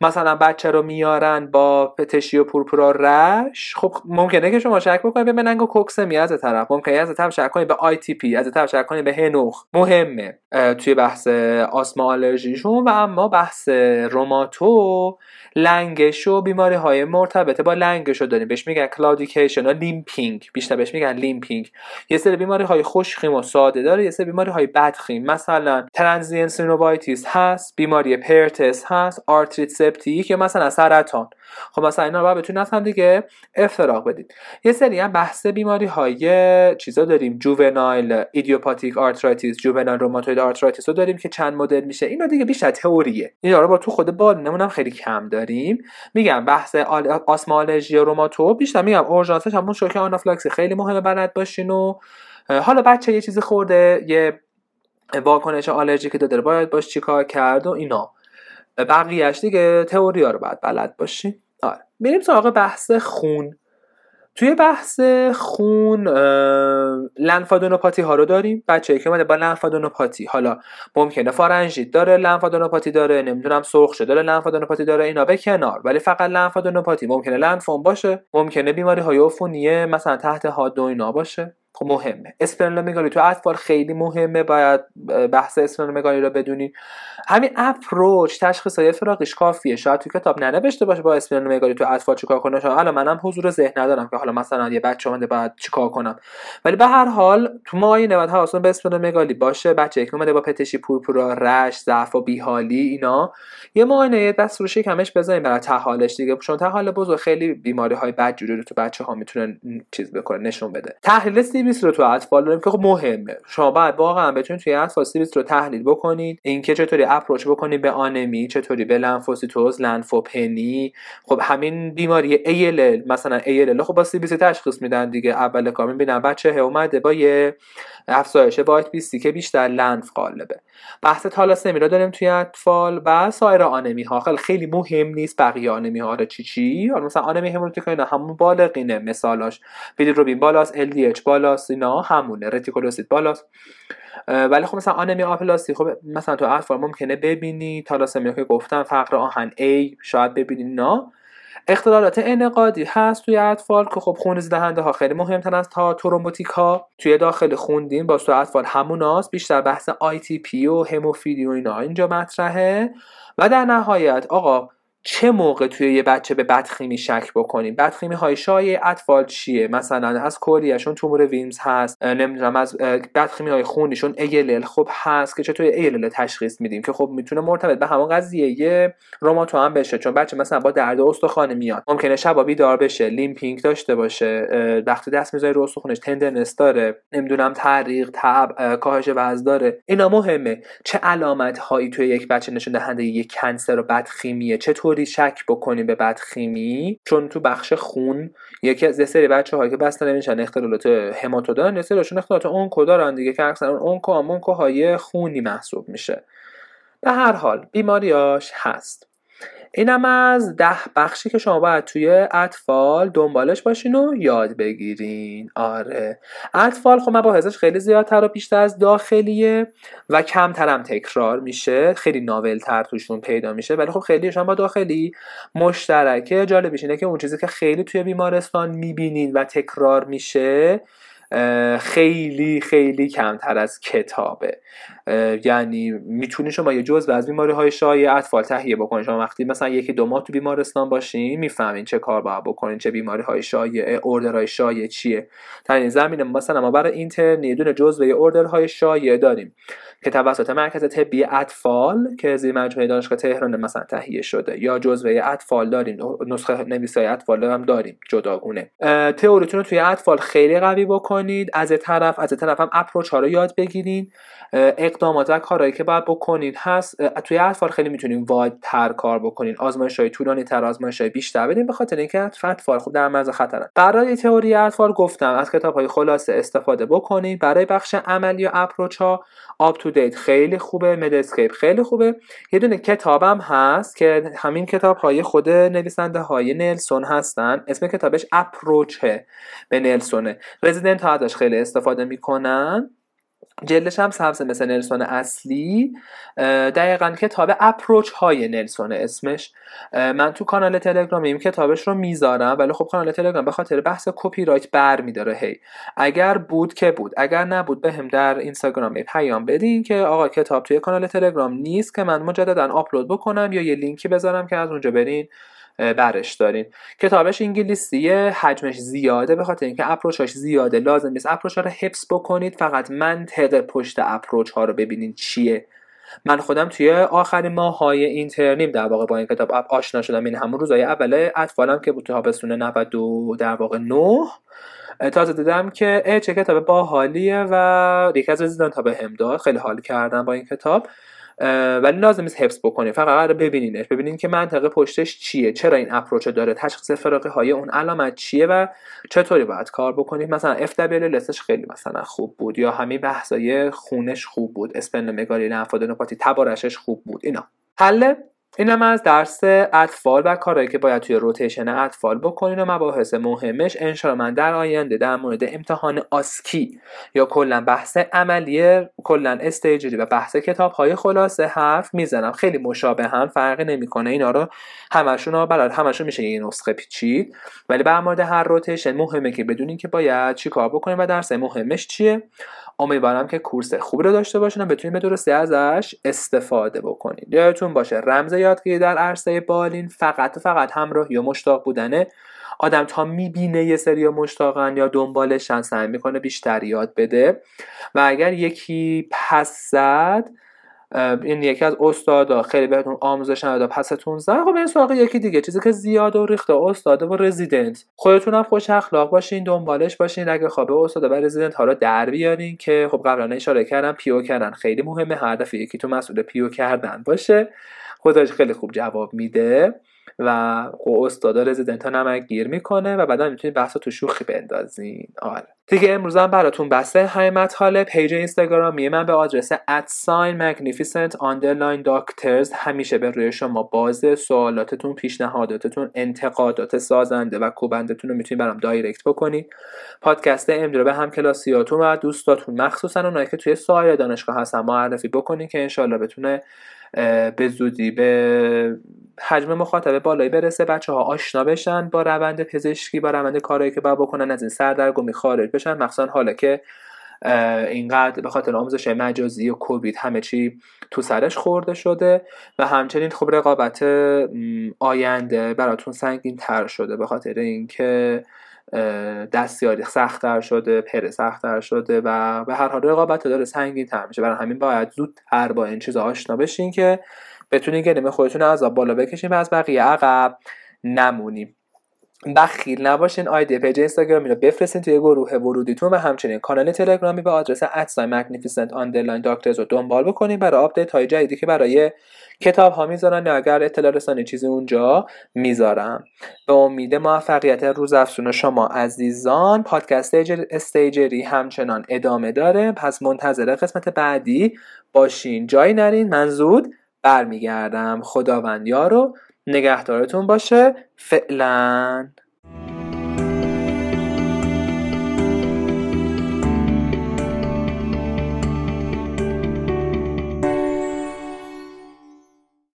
A: مثلا بچه رو میارن با پتشی و پورپورا rash. خب ممکنه که شما شک بکنید به مننگوکوکسمی از طرف. ممکنه از طرف شک کنید به ITP از طرف شک کنید به هنوخ. مهمه. توی بحث آسما آلرژیشون و اما بحث روماتو لنگش و بیماری های مرتبطه با لنگش رو داریم. بهش میگن claudication و limping بیشتر بهش میگن limping یه سری بیماری های خوشخیم و ساده داره یه سری بیماری های بدخیم. مثلا transient synovitis هست بیماری پرتس هست آرتریت سپتیک یا مثلا سرطان. خب مثلا اینا رو باید بتونید هم دیگه افتراق بدید. یه سری هم بحث بیماری های چیزا داریم. juvenile idiopathic arthritis juvenile rheumatoid arthritis رو داریم که چند مدل میشه. اینا دیگه بیشتر تئوریه. اینا رو با تو خود بالینمون هم خیلی کم داریم. میگم بحث آسما آلرژی و روماتو. بیشتر میگم اورژانسش همون شوک آنافلاکسی خیلی مهمه بلد باشین و حالا بچه یه چیزی خورده یه واکنش آلرژی که داره باید باش چیکار کرد و اینا. بقیهش دیگه تئوری ها رو باید بلد باشیم آره. میریم سراغ بحث خون. توی بحث خون لنفادونوپاتی ها رو داریم. بچه که اومده با لنفادونوپاتی حالا ممکنه فارنژیت داره لنفادونوپاتی داره نمی‌دونم سرخ شده داره لنفادونوپاتی داره اینا به کنار. ولی فقط لنفادونوپاتی. ممکنه لنفوم باشه ممکنه بیماری های عفونیه مثلا تحت حاد و اینا باشه. خب مهمه. اسپرنومگالی تو اطفال خیلی مهمه باید بحث اسپرنومگالی رو بدونید همین اپروچ تشخیص های فراقش کافیه. شاید تو کتاب ننوشته باشه با اسپرنومگالی تو اطفال چیکار کنه. شاید الان منم حضور ذهن ندارم که حالا مثلا یه بچه اومده باید چیکار کنم. ولی به هر حال تو معاینه باید حواسون به اسپرنومگالی باشه بچه که اومده با پتشی پورپورا رش ضعف و بیحالی اینا. یه معاینه دست رو شکمش بزنیم برای تحالش دیگه. چون تحال بزرگ خیلی بیماری های بدجوری رو تو بچه ها می‌تونه چیز بکنه نشون بده. تحلیل CBC رو تو اطفال داریم که خب مهمه. شما باید واقعا بتونید توی اطفال CBC رو تحلیل بکنید. اینکه چطوری approach بکنید به آنمی چطوری به لنفوسیتوز لنفوپنی. خب همین بیماری ALL مثلا ALL خب با CBC تشخیص میدن دیگه. اول کار می‌بینن بچه اومده با یه افزایش white BC ای که بیشتر لنف غالبه بحث تالاسمی رو داریم توی اطفال و سایر آنمی ها. خیلی مهم نیست بقیه آنمی ها رو چی چی. مثلا آنمی همونطور اینا همون بالغینه مثالاش. بیلیروبین بالاست LDH بالاست اینا همونه رتیکولوسیت بالاست. ولی خب مثلا آنمی آپلاسی خب مثلا تو اطفال ممکنه ببینی تالاسمی که گفتم فقر آهن A شاید ببینی نه اختلالات انعقادی هست توی اطفال که خب خونریزی دهنده ها خیلی مهمتر از تا ترومبوتیک ها. توی داخل خوندین با تو اطفال هموناست بیشتر بحث ITP و هموفیلی و اینا اینجا مطرحه. و در نهایت آقا چه موقع توی یه بچه به بدخیمی شک بکنیم؟ بدخیمی های شایع اطفال چیه؟ مثلا از کلیویشون تومور ویمز هست نمی‌دونم از بدخیمی های خونیشون ALL خب هست که چطور ALL تشخیص میدیم که خب می‌تونه مرتبط به همون قضیه یه روماتو هم بشه. چون بچه مثلا با درد استخوان میاد. ممکنه شبا بیدار بشه limping داشته باشه وقتی دست می‌ذاره رو استخونش tenderness داره نمی‌دونم تعریق تب کاهش وزن داره. اینا مهمه. چه علامت هایی توی یک بچه نشون دهنده یک cancer و بدخیمیه؟ چطور شک بکنیم به بدخیمی چون تو بخش خون یکی از سری بچه هایی که بسته نمیشن اختلالات هماتو دارن یه سریشون اختلالات اونکو دارن دیگه که اکثر اونکو های خونی محسوب میشه. به هر حال بیماریاش هست. اینم از ده بخشی که شما باید توی اطفال دنبالش باشین و یاد بگیرین. آره. اطفال خب مباحثش خیلی زیادتر و بیشتر از داخلیه و کمترم تکرار میشه. خیلی ناولتر توشون پیدا میشه ولی خب خیلیشون با داخلی مشترکه. جالبش اینه که اون چیزی که خیلی توی بیمارستان می‌بینین و تکرار میشه خیلی خیلی کمتر از کتابه. یعنی می‌تونی شما یه جزء از بیماری های شایع اطفال تهیه بکنید شما وقتی مثلا یکی دو ماه تو بیمارستان باشین می‌فهمین چه کار باید بکنین چه بیماری های شایع اوردر های شایع چیه. در این زمینه مثلا ما برای اینترن یه دونه جزء اوردر های شایع داریم که توسط مرکز طبی اطفال که زیر مجموعه دانشگاه تهران مثلا تهیه شده یا جزوه اطفال داریم نسخه نویسای اطفال هم داریم جداگونه. تئوریتون رو توی اطفال خیلی قوی بکنید. از طرف از طرف هم اپروچ ها رو یاد بگیرید اقدامات و کارهایی که باید بکنید هست توی اطفال خیلی می‌تونیم wide تر کار بکنین. آزمایش های طولانی تر آزمایش های بیشتر. بدین به خاطر اینکه اطفال خوب در مرز خطرن. برای تئوری اطفال گفتم از کتاب های خلاصه استفاده بکنید برای بخش عملی و approach ها UpToDate خیلی خوبه Medscape خیلی خوبه. یه دونه کتابم هست که همین کتاب های خود نویسنده های نلسون هستن. اسم کتابش approach به نلسونه. رزیدنت ها ازش خیلی استفاده می‌کنن. جلدش هم سبز مثل نلسون اصلی. دقیقا کتاب approach های نلسون اسمش. من تو کانال تلگرام این کتابش رو می‌ذارم ولی خب کانال تلگرام به خاطر بحث کپی رایت بر میداره. هی اگر بود که بود اگر نبود به هم در اینستاگرام پیام بدین که آقا کتاب توی کانال تلگرام نیست که من مجددا آپلود بکنم یا یه لینکی بذارم که از اونجا برین. برش دارین. کتابش انگلیسیه حجمش زیاده به خاطر اینکه اپروچاش زیاده لازم نیست اپروچ ها رو حفظ بکنید. فقط منطق پشت اپروچ ها رو ببینید چیه. من خودم توی آخرین ماه های اینترنیم در واقع با این کتاب آشنا شدم. این همون روزای اول اطفالم که بود تو تابستون 92 در واقع 9 تازه دیدم که چه کتاب باحالیه و یکی از رزیدنت ها به هم داد. خیلی حال کردم با این کتاب. ولی لازم نیست حفظ بکنید فقط قرار ببینینش. ببینین که منطقه پشتش چیه. چرا این اپروچ داره؟ تشخیص فراقی های اون علامت چیه و چطوری باید کار بکنید؟ مثلا FWL لسش خیلی مثلا خوب بود یا همین بحثای خونش خوب بود. اسپن مگالی نفادنوپاتی تبارشش خوب بود. اینا. حله اینم از درس اطفال و کارهایی که باید توی روتیشن اطفال بکنین و مباحث مهمش. انشاءالله من در آینده در مورد امتحان آسکی یا کلا بحث عملی کلا استیجری و بحث کتاب های خلاصه حرف می‌زنم. خیلی مشابه هم فرقی نمی‌کنه. اینا رو همشون رو برای همشون میشه یه نسخه پیچید. ولی در مورد هر روتیشن مهمه که بدونین که باید چیکار بکنیم و درس مهمش چیه. امیدوارم که کورس خوبی رو داشته باشین و بتونید به درستی ازش استفاده بکنید یادتون باشه رمز یادگیری در عرصه بالین فقط فقط همراه یا مشتاق بودنه. آدم تا می‌بینه یه سری مشتاقن یا دنبالشن سعی می‌کنه بیشتر یاد بده. و اگر یکی پس زد این یکی از استادا. خیلی بهتون آموزش نداده. پستون زد خب این سراغ یکی دیگه. چیزی که زیاد و ریخته. استاده و رزیدنت. خودتون هم خوش اخلاق باشین دنبالش باشین. اگه خوابه استادا و رزیدنت حالا در بیارین که خب قبلا اشاره کردم پیو کردن. خیلی مهمه. هر دفعه یکی تو مسئول پیو کردن باشه. خودش خیلی خوب جواب میده. و خب استادا رزیدنت ها نمک گیر می‌کنه و بعدا می‌تونید بحث تو شوخی بندازین. آره. دیگه امروز هم براتون بسته. های مطالب پیج اینستاگرامی من به آدرس ادساین magnificent underline doctors همیشه به روی شما بازه. سوالاتتون پیشنهاداتتون انتقادات سازنده و کوبندتون رو می‌تونید برام دایرکت بکنید. پادکست امروز رو به هم کلاسیاتون و دوستاتون مخصوصا اونایی که توی سایر دانشگاه هستن معرفی بکنید که انشالله بتونه به زودی به حجم مخاطب بالایی برسه. بچه ها آشنا بشن با روند پزشکی با روند کارهایی که باید بکنن از این سردرگمی خارج بشن. مخصوصا حالا که اینقدر به خاطر آموزش مجازی و کووید همه چی تو سرش خورده شده و همچنین خب رقابت آینده براتون سنگین تر شده به خاطر اینکه دستیاری سختتر شده پر سختتر شده و به هر حال رقابت داره سنگین تر میشه. برای همین باید زودتر با این چیزا آشنا بشین که بتونین گلیم خودتون از آب بالا بکشین و از بقیه عقب نمونیم بخیل نباشین آیدی پیج اینستاگرامی رو بفرستین توی گروه ورودیتون و همچنین کانال تلگرامی به آدرس at sign magnificent underline doctors رو دنبال بکنین برای آپدیت های جدیدی که برای کتاب ها می‌ذارن یا اگر اطلاع رسانی چیزی اونجا می‌ذارم. به امید موفقیت روز افزون شما عزیزان پادکست استیجری همچنان ادامه داره. پس منتظر قسمت بعدی باشین. جایی نرین من زود برمیگردم. خداوند رو نگهدارتون باشه. فعلا.